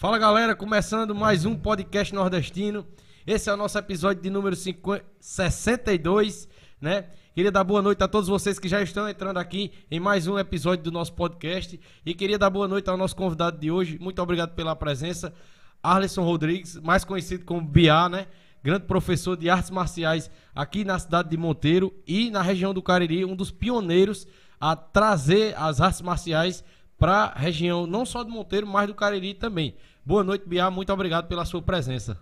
Fala galera, começando mais um podcast nordestino. Esse é o nosso episódio de número 50, 62, né? Queria dar boa noite a todos vocês que já estão entrando aqui em mais um episódio do nosso podcast. E queria dar boa noite ao nosso convidado de hoje. Muito obrigado pela presença. Arlisson Rodrigues, mais conhecido como Biá, né? Grande professor de artes marciais aqui na cidade de Monteiro e na região do Cariri, um dos pioneiros a trazer as artes marciais para a região não só de Monteiro, mas do Cariri também. Boa noite, Biá. Muito obrigado pela sua presença.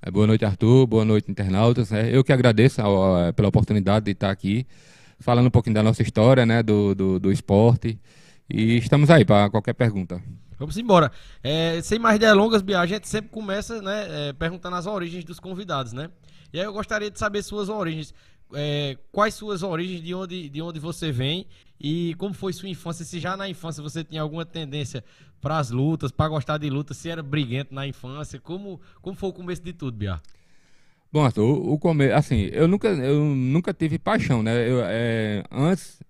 É, boa noite, Arthur. Boa noite, internautas. É, eu que agradeço a, a, pela oportunidade de estar aqui falando um pouquinho da nossa história, né, do, do, do esporte. E estamos aí para qualquer pergunta. Vamos embora. É, sem mais delongas, Bia, a gente sempre começa né, é, perguntando as origens dos convidados, né? E aí eu gostaria de saber suas origens. É, quais suas origens, de onde, de onde você vem e como foi sua infância? Se já na infância você tinha alguma tendência para as lutas, para gostar de luta, se era briguento na infância, como, como foi o começo de tudo, Bia? Bom, Arthur, o, o começo, assim, eu nunca, eu nunca tive paixão, né? Eu, é, antes,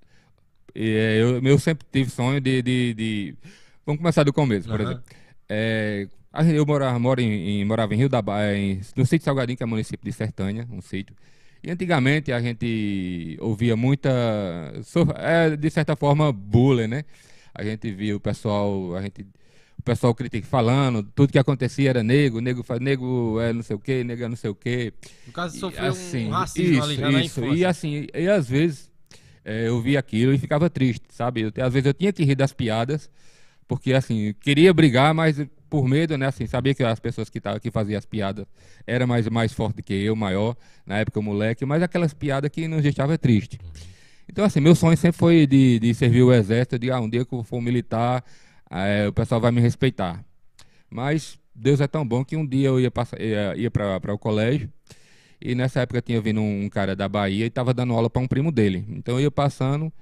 é, eu, eu sempre tive sonho de, de, de... Vamos começar do começo, por uhum. exemplo. É, eu morava, moro em, em, morava em Rio da Bahia, em, no sítio Salgadinho, que é município de Sertânia, um sítio. E antigamente a gente ouvia muita, é, de certa forma, bullying, né? A gente via o pessoal, a gente, o pessoal critica, falando, tudo que acontecia era nego, nego, nego é não sei o quê, nego é não sei o quê. No caso, sofreu assim, um racismo isso, ali já isso. E assim, e às vezes é, eu via aquilo e ficava triste, sabe? Eu, às vezes eu tinha que rir das piadas, porque assim, queria brigar, mas por medo, né? Assim, sabia que as pessoas que, que faziam as piadas eram mais, mais fortes que eu, maior, na época moleque, mas aquelas piadas que nos deixavam triste. Então, assim, meu sonho sempre foi de, de servir o exército, de ah, um dia que eu for militar, é, o pessoal vai me respeitar. Mas Deus é tão bom que um dia eu ia, passar, ia, ia para o colégio E nessa época tinha vindo um cara da Bahia e estava dando aula para um primo dele. Então eu ia passando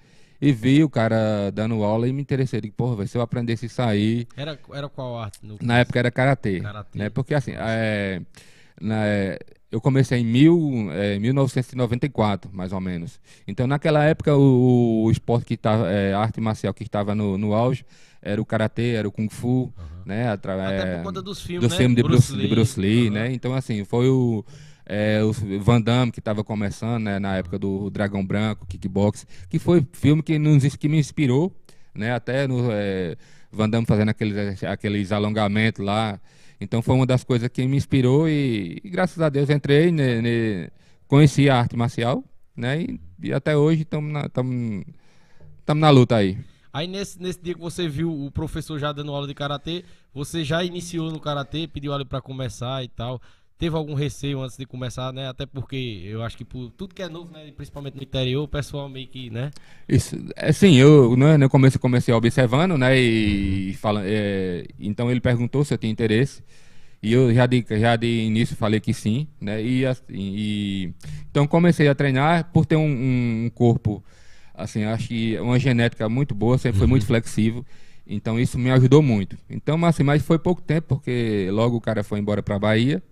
e vi o cara dando aula e me interessei. Digo, porra, se eu aprendesse isso aí. Era, era qual arte? No... Na época era karatê. karatê. Né? Porque assim, é, na, eu comecei em mil, é, 1994, mais ou menos. Então, naquela época, o, o esporte que estava, é, a arte marcial que estava no, no auge era o karatê, era o kung fu, uhum. né? Atra Até por conta dos filmes, dos né? filmes de Bruce, Lee, de Bruce Lee uhum. né? Então, assim, foi o, é, o Van Damme que estava começando, né? Na época do Dragão Branco, Kickbox, que foi filme que, nos, que me inspirou, né? Até no é, Van Damme fazendo aqueles, aqueles alongamentos lá. Então foi uma das coisas que me inspirou e, e graças a Deus entrei, ne, ne, conheci a arte marcial, né? E, e até hoje estamos na, na luta aí. Aí nesse, nesse dia que você viu o professor já dando aula de karatê, você já iniciou no karatê, pediu aula para começar e tal. Teve algum receio antes de começar, né? Até porque eu acho que por tudo que é novo, né? Principalmente no interior, o pessoal meio que, né? Isso, é sim, eu né, no começo comecei observando, né? E falando, é, então ele perguntou se eu tinha interesse. E eu já de, já de início falei que sim, né? E, e então comecei a treinar por ter um, um corpo assim, acho que uma genética muito boa, sempre foi muito uhum. flexível. Então isso me ajudou muito. Então, assim, mas foi pouco tempo, porque logo o cara foi embora para a Bahia.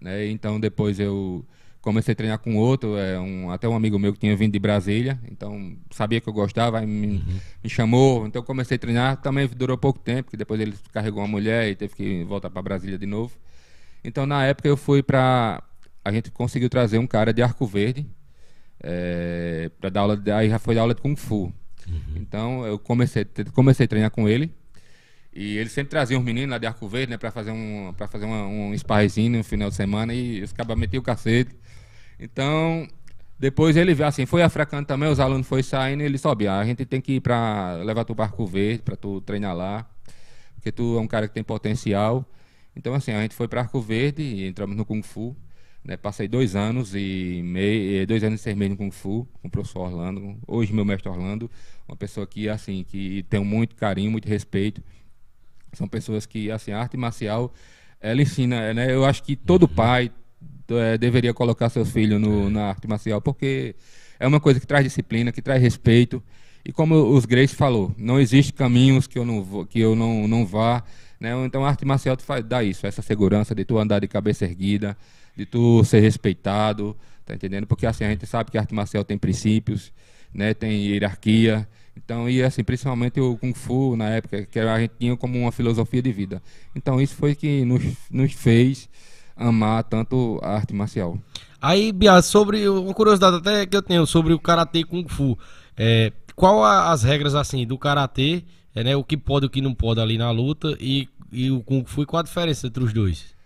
Né? Então depois eu comecei a treinar com outro, é, um, até um amigo meu que tinha vindo de Brasília, então sabia que eu gostava, me, uhum. me chamou, então comecei a treinar, também durou pouco tempo, porque depois ele carregou uma mulher e teve que voltar para Brasília de novo. Então na época eu fui para a gente conseguiu trazer um cara de Arco Verde, é, para dar aula, de, aí já foi dar aula de Kung Fu. Uhum. Então eu comecei, comecei a treinar com ele. E ele sempre trazia uns meninos lá de Arco Verde, né, para fazer um para fazer uma, um sparrezinho no final de semana e os cabas metiam o cacete. Então, depois ele assim, foi afracando também, os alunos foi saindo, e ele sobe, ah, a gente tem que ir para levar tu para Arco Verde para tu treinar lá, porque tu é um cara que tem potencial. Então assim, a gente foi para Arco Verde e entramos no Kung Fu. Né, passei dois anos e meio, dois anos e seis meses no Kung Fu com o professor Orlando. Hoje meu mestre Orlando, uma pessoa que assim que tem muito carinho, muito respeito. São pessoas que assim a arte marcial ela ensina, né? Eu acho que todo uhum. pai é, deveria colocar seus filhos no, na arte marcial porque é uma coisa que traz disciplina, que traz respeito. E como os Grace falou, não existe caminhos que eu não vou, que eu não, não vá, né? Então a arte marcial te faz, dá isso, essa segurança de tu andar de cabeça erguida, de tu ser respeitado, tá entendendo? Porque assim, a gente sabe que a arte marcial tem princípios, né? Tem hierarquia. Então, e assim, principalmente o Kung Fu, na época, que a gente tinha como uma filosofia de vida. Então, isso foi que nos, nos fez amar tanto a arte marcial. Aí, Bia, sobre uma curiosidade até que eu tenho sobre o Karatê Kung Fu. É, qual a, as regras, assim, do Karatê, é, né? O que pode e o que não pode ali na luta e, e o Kung Fu, e qual a diferença entre os dois?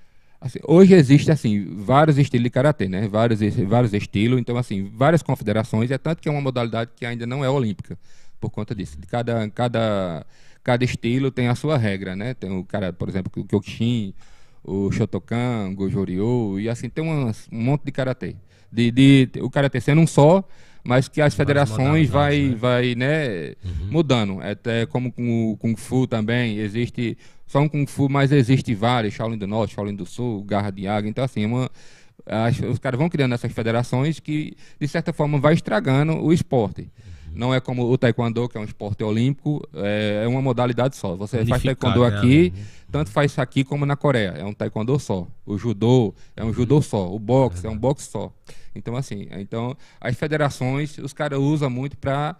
Assim, hoje existe assim vários estilos de karatê, né? Vários vários estilos, então assim várias confederações. É tanto que é uma modalidade que ainda não é olímpica por conta disso. Cada cada cada estilo tem a sua regra, né? Tem o cara, por exemplo, o Kyokushin, o Shotokan, o Goju-Ryu e assim tem um monte de karatê. De, de o karatê sendo um só, mas que as federações vai né? vai né uhum. mudando. Até como com o Kung Fu também existe só um Kung Fu, mas existe vários, Shaolin do Norte, Shaolin do Sul, Garra de Águia, então assim, é uma, as, os caras vão criando essas federações que, de certa forma, vai estragando o esporte. Não é como o taekwondo, que é um esporte olímpico, é, é uma modalidade só. Você faz taekwondo né? aqui, tanto faz aqui como na Coreia. É um taekwondo só. O judô é um judô só. O boxe é um boxe só. Então, assim, então as federações, os caras usam muito para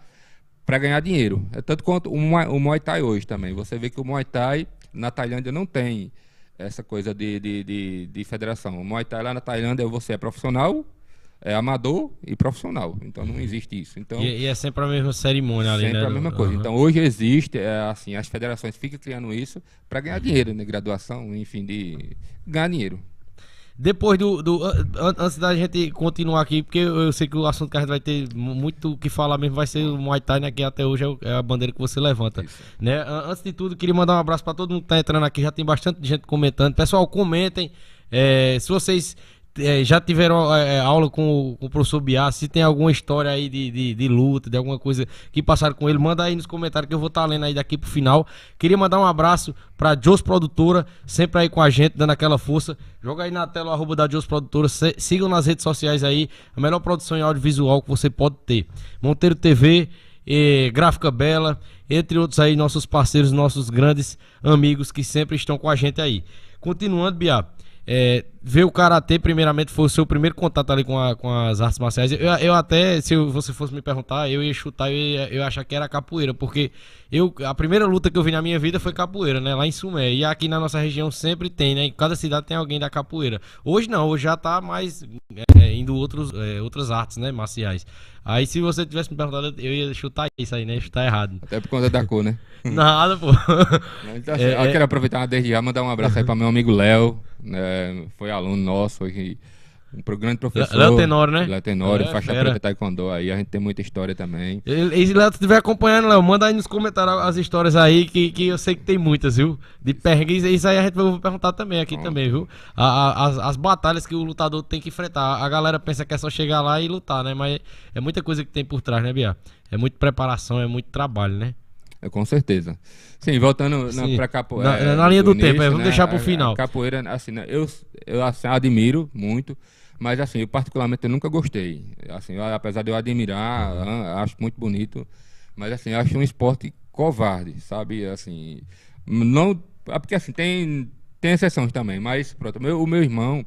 para ganhar dinheiro. É tanto quanto o Muay, o Muay Thai hoje também. Você vê que o Muay Thai na Tailândia não tem essa coisa de, de, de, de federação. O Muay Thai lá na Tailândia você é profissional, é amador e profissional. Então não existe isso. Então, e, e é sempre a mesma cerimônia ali, sempre né? A mesma coisa. Uhum. Então hoje existe, é, assim, as federações ficam criando isso para ganhar dinheiro, né? Graduação, enfim, de ganhar dinheiro. Depois do, do. Antes da gente continuar aqui, porque eu sei que o assunto que a gente vai ter muito o que falar mesmo vai ser o Muay Thai, né? Que até hoje é, é a bandeira que você levanta. Né? Antes de tudo, queria mandar um abraço para todo mundo que tá entrando aqui. Já tem bastante gente comentando. Pessoal, comentem. É, se vocês é, já tiveram é, aula com o, com o professor Biá, se tem alguma história aí de, de, de, luta, de alguma coisa que passaram com ele, manda aí nos comentários que eu vou estar tá lendo aí daqui pro final. Queria mandar um abraço pra Jos Produtora, sempre aí com a gente, dando aquela força. Joga aí na tela o arroba da Jos Produtora, se, sigam nas redes sociais aí, a melhor produção em audiovisual que você pode ter. Monteiro TV, Gráfica Bela, entre outros aí, nossos parceiros, nossos grandes amigos que sempre estão com a gente aí. Continuando, Biá. É, ver o karatê, primeiramente, foi o seu primeiro contato ali com, a, com as artes marciais. Eu, eu até, se você fosse me perguntar, eu ia chutar, eu ia, eu ia achar que era capoeira, porque eu, a primeira luta que eu vi na minha vida foi capoeira, né? Lá em Sumé. E aqui na nossa região sempre tem, né? Em cada cidade tem alguém da capoeira. Hoje não, hoje já tá mais é, indo outros, é, outras artes, né? Marciais. Aí se você tivesse me perguntado, eu ia chutar isso aí, né? Chutar errado. Até por conta da cor, né? Nada, pô. Então, assim, é, eu é... quero aproveitar desde já mandar um abraço aí para meu amigo Léo, né? foi aluno nosso, hoje, um grande professor. Léo Tenório, né? Léo Tenório, é, faixa fera. preta taekwondo aí, a gente tem muita história também. E se Léo estiver acompanhando, Léo, manda aí nos comentários as histórias aí, que, que eu sei que tem muitas, viu? De perrengue, isso aí a gente vai perguntar também aqui Pronto. também, viu? A, a, as, as batalhas que o lutador tem que enfrentar. A galera pensa que é só chegar lá e lutar, né? Mas é muita coisa que tem por trás, né, Bia? É muita preparação, é muito trabalho, né? É, com certeza. Sim, voltando para capoeira. Na, é, na, linha do, do tempo, nicho, vamos né? deixar para o final. Capoeira, assim, né? eu, eu assim, admiro muito, mas assim, eu particularmente eu nunca gostei. Assim, eu, apesar de eu admirar, uhum. acho muito bonito, mas assim, eu acho um esporte covarde, sabe? Assim, não, é porque assim, tem, tem exceções também, mas pronto, meu, o meu irmão,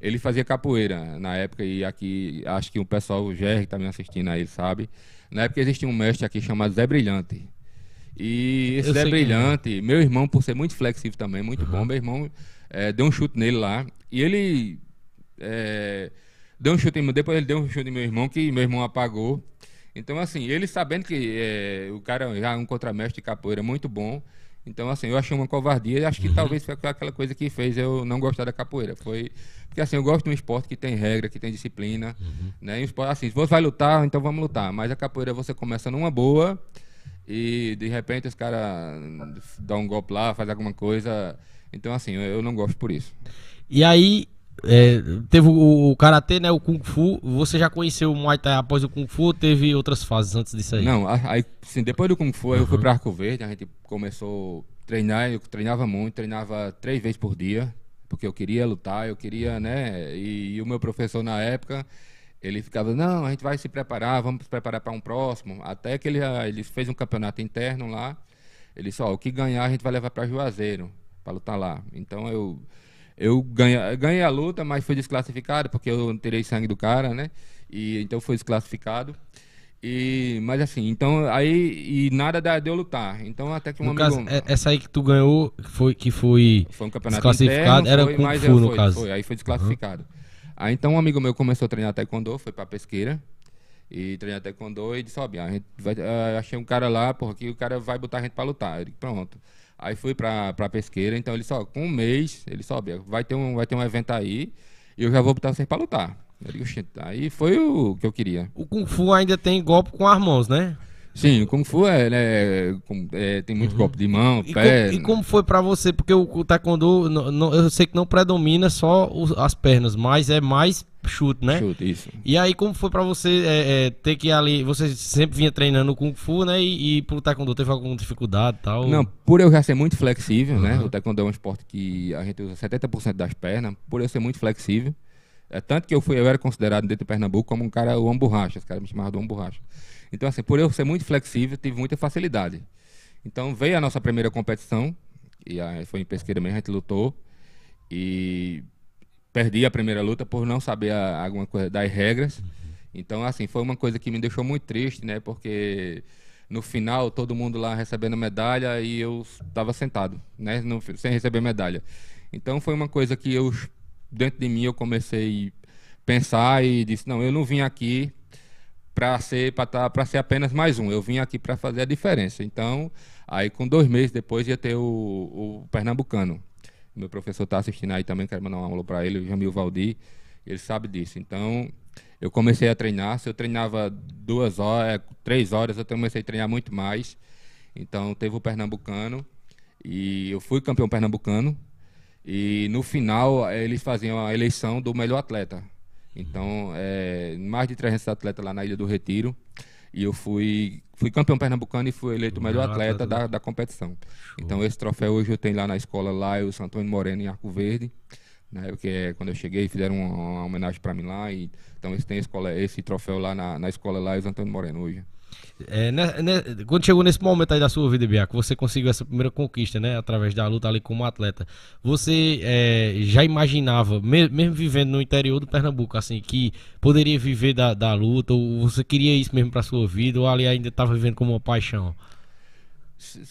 ele fazia capoeira na época, e aqui, acho que o pessoal, o Jerry, que tá me assistindo aí, sabe? Na época existia um mestre aqui chamado Zé Brilhante. E esse Zé é Brilhante, é. meu irmão, por ser muito flexível também, muito uhum. bom, meu irmão é, deu um chute nele lá. E ele é, deu um chute em depois ele deu um chute em meu irmão, que meu irmão apagou. Então, assim, ele sabendo que é, o cara já é um contramestre de capoeira muito bom. Então, assim, eu achei uma covardia e acho que uhum. talvez foi aquela coisa que fez eu não gostar da capoeira. Foi. Porque, assim, eu gosto de um esporte que tem regra, que tem disciplina. Uhum. Né? E um esporte, assim, se você vai lutar, então vamos lutar. Mas a capoeira você começa numa boa e de repente os caras dão um golpe lá, faz alguma coisa. Então, assim, eu, não gosto por isso. E aí, é, teve o, o Karatê, né? O Kung Fu. Você já conheceu o Muay Thai após o Kung Fu ou teve outras fases antes disso aí? Não, aí, sim, depois do Kung Fu uhum. eu fui para Arco Verde, a gente começou a treinar, eu treinava muito, treinava três vezes por dia, porque eu queria lutar, eu queria, né? E, e o meu professor na época, ele ficava, não, a gente vai se preparar, vamos se preparar para um próximo. Até que ele, ah, ele fez um campeonato interno lá. Ele disse, ó, o que ganhar a gente vai levar para Juazeiro, para lutar lá. Então eu eu ganhei, ganhei a luta, mas fui desclassificado, porque eu tirei sangue do cara, né? E então foi desclassificado. E, mas assim, então aí e nada de eu lutar. Então até que um no amigo, caso, é, essa aí que tu ganhou foi que foi, foi um campeonato desclassificado, interno, foi, era Kung Fu no foi, caso. Foi, aí foi desclassificado. Uhum. Aí então um amigo meu começou a treinar taekwondo, foi pra pesqueira. E treinar taekwondo e disse, ó, a gente vai, uh, achei um cara lá, porra, que o cara vai botar a gente pra lutar. Disse, pronto. Aí fui pra, pra pesqueira, então ele só, com um mês, ele sobe, vai ter um, vai ter um evento aí, e eu já vou botar vocês pra lutar. Eu digo, aí foi o que eu queria. O Kung Fu ainda tem golpe com as mãos, né? Sim, o Kung Fu é, né, é tem muito uhum. golpe de mão, e pé. Com, e como foi para você? Porque o, o Taekwondo, eu sei que não predomina só os, as pernas, mas é mais chute, né? Chute, isso. E aí, como foi para você é, é, ter que ali. Você sempre vinha treinando Kung Fu, né? E, e pro Taekwondo teve alguma dificuldade tal? Não, por eu já ser muito flexível, né? uhum. né? O Taekwondo é um esporte que a gente usa 70% das pernas, por eu ser muito flexível. É tanto que eu fui, eu era considerado dentro de Pernambuco como um cara o borracha, os caras me chamavam de borracha. Então, assim, por eu ser muito flexível, tive muita facilidade. Então, veio a nossa primeira competição, e foi em Pesqueira mesmo, a gente lutou, e perdi a primeira luta por não saber a, alguma coisa das regras. Então, assim, foi uma coisa que me deixou muito triste, né? Porque no final, todo mundo lá recebendo medalha e eu estava sentado, né? No, sem receber medalha. Então, foi uma coisa que eu, dentro de mim, eu comecei a pensar e disse, não, eu não vim aqui para ser para tá, ser apenas mais um. Eu vim aqui para fazer a diferença. Então, aí com dois meses depois ia ter o, o pernambucano. Meu professor está assistindo aí também, quero mandar um alô para ele, o Jamil Valdir. Ele sabe disso. Então, eu comecei a treinar. Se eu treinava duas horas, é, três horas, eu comecei a treinar muito mais. Então, teve o pernambucano e eu fui campeão pernambucano. E no final, eles faziam a eleição do melhor atleta. Então, é, mais de 300 atletas lá na Ilha do Retiro. E eu fui, fui campeão pernambucano e fui eleito o melhor, atleta, atleta da, da competição. Show. Então, esse troféu hoje eu tenho lá na escola lá, o Antônio Moreno, em Arco Verde. Né, porque é, quando eu cheguei, fizeram uma, uma homenagem para mim lá. E, então, esse, tem escola, esse troféu lá na, na escola lá, o Antônio Moreno hoje. É, né, né, quando chegou nesse momento aí da sua vida, Biaco, você conseguiu essa primeira conquista, né? Através da luta ali como atleta. Você é, já imaginava, mesmo vivendo no interior do Pernambuco, assim, que poderia viver da, da luta? Ou você queria isso mesmo pra sua vida? Ou ali ainda estava vivendo como uma paixão?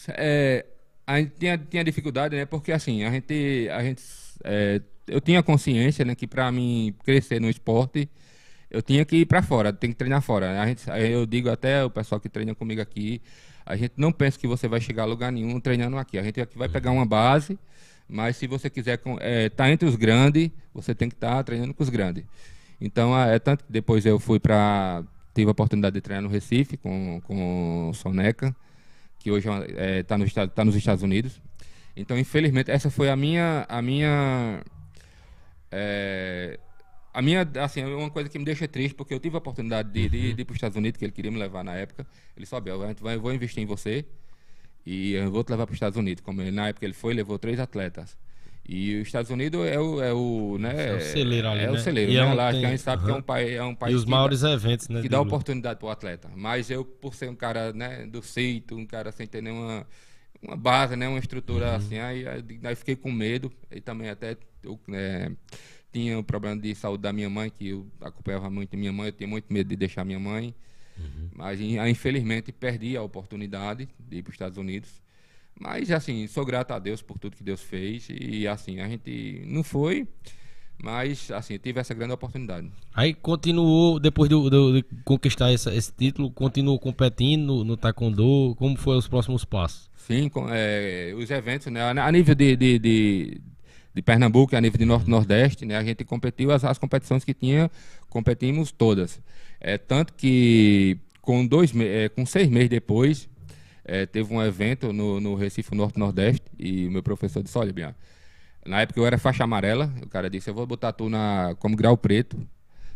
É, a gente tinha, tinha dificuldade, né? Porque assim, a gente. A gente é, eu tinha consciência, né, que pra mim crescer no esporte eu tinha que ir para fora, tem que treinar fora. A gente, eu digo até o pessoal que treina comigo aqui, a gente não pensa que você vai chegar a lugar nenhum treinando aqui. A gente aqui vai pegar uma base, mas se você quiser estar é, tá entre os grandes, você tem que estar tá treinando com os grandes. Então, é tanto que depois eu fui para tive a oportunidade de treinar no Recife com com o Soneca, que hoje está é, tá no, tá nos Estados Unidos. Então, infelizmente, essa foi a minha a minha é, a minha, assim, é uma coisa que me deixa triste, porque eu tive a oportunidade de, de, de ir para os Estados Unidos, que ele queria me levar na época. Ele soube, eu vou, investir em você e eu vou te levar para os Estados Unidos. Como ele, na época ele foi, levou três atletas. E os Estados Unidos é o, é o, né, é o celeiro ali, é né? o celeiro, e né? É um, lá, tem, a gente sabe uh -huh. que é um, país, é um país e os que maiores dá, eventos, né? Que dá oportunidade para o atleta. Mas eu, por ser um cara, né, do seito, um cara sem ter nenhuma uma base, né, uma estrutura uhum. assim, aí, aí, fiquei com medo e também até eu, é, tinha o problema de saúde da minha mãe, que eu acompanhava muito minha mãe, eu tinha muito medo de deixar minha mãe. Uhum. Mas infelizmente perdi a oportunidade de ir para os Estados Unidos. Mas assim, sou grato a Deus por tudo que Deus fez e assim, a gente não foi, mas assim, tive essa grande oportunidade. Aí continuou, depois do, do, de conquistar essa, esse título, continuou competindo no, no Taekwondo, como foram os próximos passos? Sim, com, é, os eventos, né, a nível de, de, de de Pernambuco a nível de Norte Nordeste, né? A gente competiu as, as competições que tinha, competimos todas. É tanto que com dois, é, com seis meses depois é, teve um evento no, no Recife Norte Nordeste e o meu professor disse, olha, na época eu era faixa amarela, o cara disse, eu vou botar tu na, como grau preto,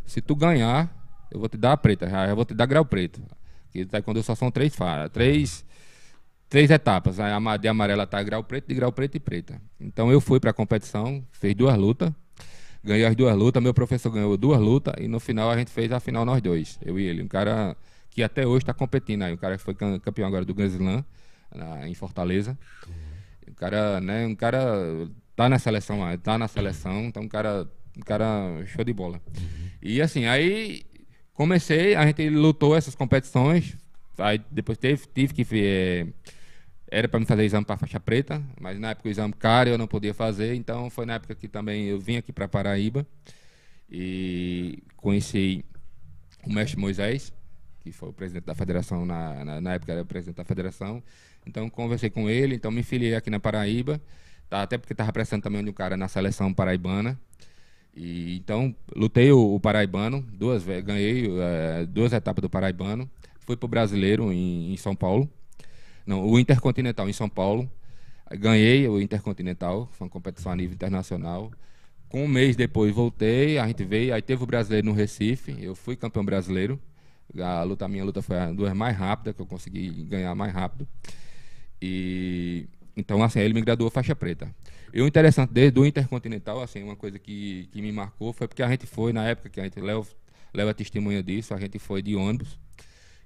se tu ganhar, eu vou te dar a preta, eu vou te dar grau preto. Que quando só são três três três etapas. De amarela tá grau preto, de grau preto e preta. Então eu fui para a competição, fiz duas lutas, ganhei as duas lutas, meu professor ganhou duas lutas e no final a gente fez a final nós dois, eu e ele. Um cara que até hoje está competindo aí, um cara que foi campeão agora do Grand Slam em Fortaleza. Um cara, né, um cara tá na seleção, tá na seleção, então um cara, um cara show de bola. E assim, aí comecei, a gente lutou essas competições, aí depois teve, tive que é, era para me fazer exame para faixa preta, mas na época o exame caro eu não podia fazer, então foi na época que também eu vim aqui para Paraíba e conheci o mestre Moisés, que foi o presidente da federação, na, na, na, época era o presidente da federação. Então conversei com ele, então me filiei aqui na Paraíba, tá, até porque estava prestando também um cara na seleção paraibana. E, então lutei o, o paraibano, duas ganhei é, duas etapas do paraibano, fui para o brasileiro em, em São Paulo não, o Intercontinental em São Paulo. Ganhei o Intercontinental, foi uma competição a nível internacional. Com um mês depois voltei, a gente veio, aí teve o brasileiro no Recife, eu fui campeão brasileiro. A luta, a minha luta foi a duas mais rápida, que eu consegui ganhar mais rápido. E então assim, ele me graduou faixa preta. E o interessante desde o Intercontinental, assim, uma coisa que, que me marcou foi porque a gente foi na época que a gente leva, leva testemunha disso, a gente foi de ônibus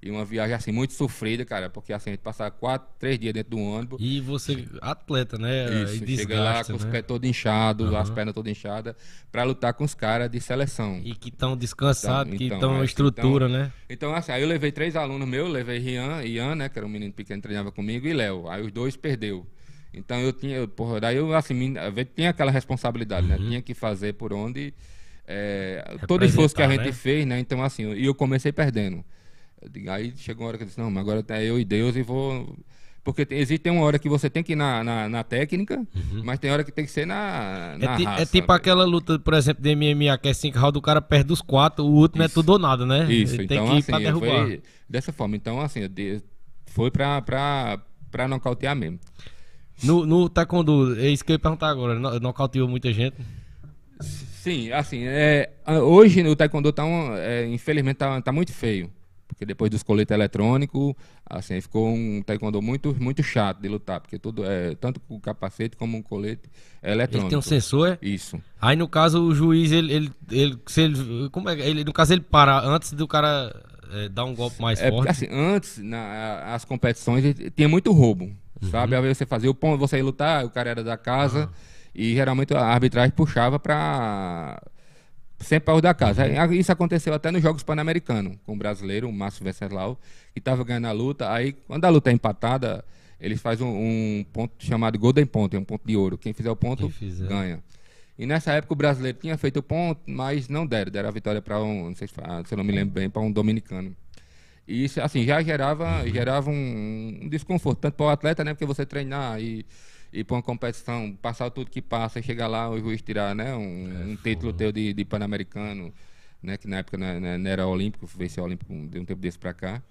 e uma viagem assim muito sofrida, cara, porque assim, a gente passava quatro, três dias dentro do ônibus. E você, atleta, né? Isso, e chega lá com né? os pés todos inchados, uhum. as pernas todas inchadas, para lutar com os caras de seleção. E que estão descansados, então, que estão então, é, estrutura, então, né? Então, assim, aí eu levei três alunos meus, levei Rian, Ian, né, que era um menino pequeno que treinava comigo, e Léo. Aí os dois perdeu. Então eu tinha, porra, daí eu assim, tinha aquela responsabilidade, né? uhum. né? Tinha que fazer por onde. É, todo esforço que a gente né? fez, né? Então, assim, e eu comecei perdendo. Aí chegou uma hora que eu disse, não, mas agora é eu e Deus e vou. Porque tem, existe uma hora que você tem que ir na, na, na técnica, uhum. mas tem hora que tem que ser na, na é, raça, é tipo né? aquela luta, por exemplo, de MMA, que é 5 rounds, o cara perde os quatro, o último é tudo ou nada, né? Isso, Ele então tem que ir assim, pra derrubar. Foi dessa forma. Então, assim, foi pra, pra, pra nocautear mesmo. No, no taekwondo, é isso que eu ia perguntar agora, no- nocauteou muita gente? Sim, assim, é, hoje o taekwondo tá, um, é, infelizmente tá, tá muito feio. Porque depois dos coletes eletrônicos, assim, ficou um taekwondo muito, muito chato de lutar, porque tudo é tanto com o capacete como o colete é Ele eletrônico. tem um sensor, é? Isso. Aí no caso o juiz, ele, ele, ele, se ele, como é, ele, no caso ele para antes do cara é, dar um golpe mais É forte. assim, antes, na, as competições, tinha muito roubo, Uhum. sabe? Às vezes você fazia o ponto, você ia lutar, o cara era da casa, Ah. e geralmente a arbitragem puxava pra... Sempre para os da casa. Aí, Isso aconteceu até nos Jogos Pan-Americanos, com o brasileiro, o Márcio Venceslau, que estava ganhando a luta. Aí, quando a luta é empatada, eles fazem um, um ponto chamado Golden Point, é um ponto de ouro. Quem fizer o ponto, fizer. ganha. E nessa época o brasileiro tinha feito o ponto, mas não deram. Deram a vitória para um, não sei se, fa- se eu não me lembro bem, para um dominicano. E isso, assim, já gerava, gerava um, um desconforto, tanto para o atleta, né? Porque você treinar e ir para uma competição, passar tudo que passa, chegar lá, o juiz tirar, né? Um, um título teu de, de Pan-Americano, né? Que na época não, não- não era olímpico, venceu olímpico de um tempo desse para cá.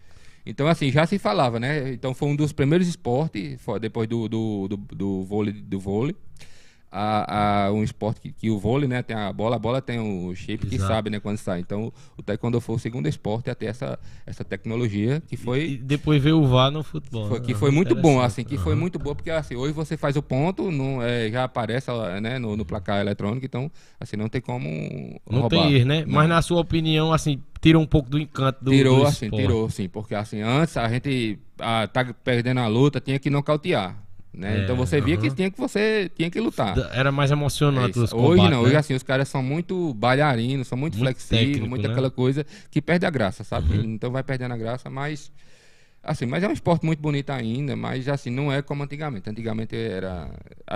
Então, assim, já se falava, né? Então, foi um dos primeiros esportes, depois do, do, do, do vôlei, do vôlei a, a um esporte que, que o vôlei, né, tem a bola, a bola tem o shape que Exato. sabe, né, quando sai. Então, o taekwondo foi o segundo esporte a ter essa, essa tecnologia que E foi, depois veio o VAR no futebol. foi- né? que foi muito bom, assim, que foi muito bom, porque assim, hoje você faz o ponto, não, é, já aparece né, no, no placar eletrônico, então, assim, não tem como Não roubar. tem erro, né? Não. Mas na sua opinião, assim, tira um pouco do encanto do tirou, do assim, tirou, sim, porque assim, antes a gente ah, tá perdendo a luta, tinha que nocautear, né? É, então você via que aham. tinha que você tinha que lutar. Era mais É emocionante isso. os Hoje combates, não, né? hoje assim, os caras são muito bailarinos, são muito, Muito flexíveis, técnico, muito né? aquela coisa que perde a graça, sabe? Uhum. Então vai perdendo a graça, mas assim, mas é um esporte muito bonito ainda, mas assim, não é como antigamente. Antigamente era,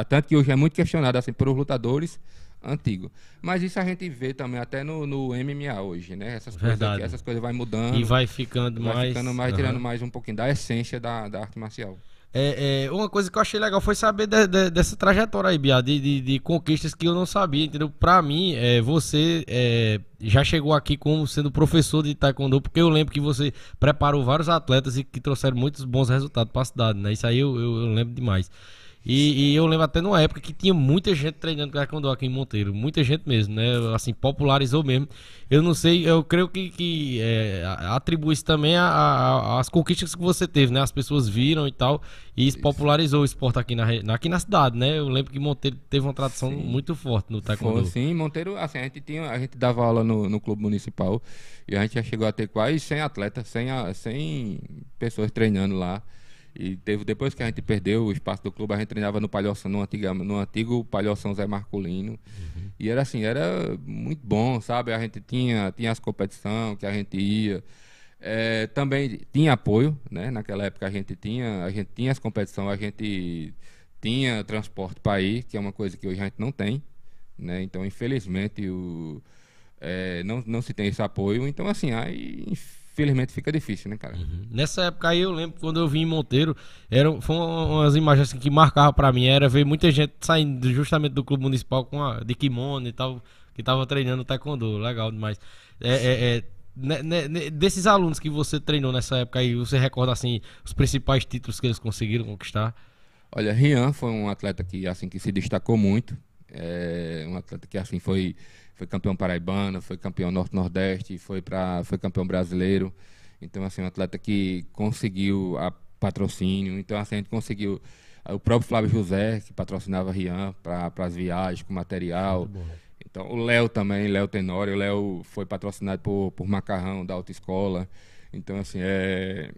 tanto que hoje é muito questionado assim por os lutadores antigos. Mas isso a gente vê também até no, no MMA hoje, né? Essas coisas, Verdade. essas coisas vai mudando, E vai ficando vai mais... ficando mais, Aham. tirando mais um pouquinho da essência da, da arte marcial. É, é, uma coisa que eu achei legal foi saber de- de- dessa trajetória aí, Bia, de, de- conquistas que eu não sabia, entendeu? Pra mim, é, você é, já chegou aqui como sendo professor de taekwondo, porque eu lembro que você preparou vários atletas e que trouxeram muitos bons resultados pra cidade, né? Isso aí eu, eu- eu lembro demais. E, e eu lembro até numa época que tinha muita gente treinando taekwondo aqui em Monteiro, muita gente mesmo, né? Assim, popularizou mesmo. Eu não sei, eu creio que, que é, atribui-se também às conquistas que você teve, né? As pessoas viram e tal, e isso popularizou o esporte aqui na, aqui na cidade, né? Eu lembro que Monteiro teve uma tradição Sim. muito forte no Foi, taekwondo. sim, Monteiro, assim, a gente tinha, a gente dava aula no, no clube municipal e a gente já chegou a ter quase 100 atletas, 100, a- 100 pessoas treinando lá. E teve, depois que a gente perdeu o espaço do clube, a gente treinava no Palhoção, no, antiga, no antigo Palhoção Zé Marculino. E era assim, era muito bom, sabe? A gente tinha, tinha as competições que a gente ia. É, também tinha apoio, né? Naquela época a gente tinha, a gente tinha as competições, a gente tinha transporte para ir, que é uma coisa que hoje a gente não tem, né? Então, infelizmente, o, é, não, não se tem esse apoio. Então, assim, aí infelizmente fica difícil, né, cara? Nessa época aí eu lembro quando eu vim em Monteiro, eram foram umas imagens assim, que marcavam pra mim, era ver muita gente saindo justamente do clube municipal com a de kimono e tal, que tava treinando taekwondo, legal demais. É, é, é, né- né- né, desses alunos que você treinou nessa época aí, você recorda assim os principais títulos que eles conseguiram conquistar? Olha, Rian foi um atleta que assim que se destacou muito. É, um atleta que assim foi foi campeão paraibano, foi campeão norte-nordeste, foi foi campeão brasileiro. Então assim, um atleta que conseguiu a patrocínio. Então assim, a gente conseguiu o próprio Flávio José, que patrocinava Rian para as viagens com material. Então, o Léo também, Léo Tenório, o Léo foi patrocinado por, por Macarrão, da autoescola. Então, assim, é,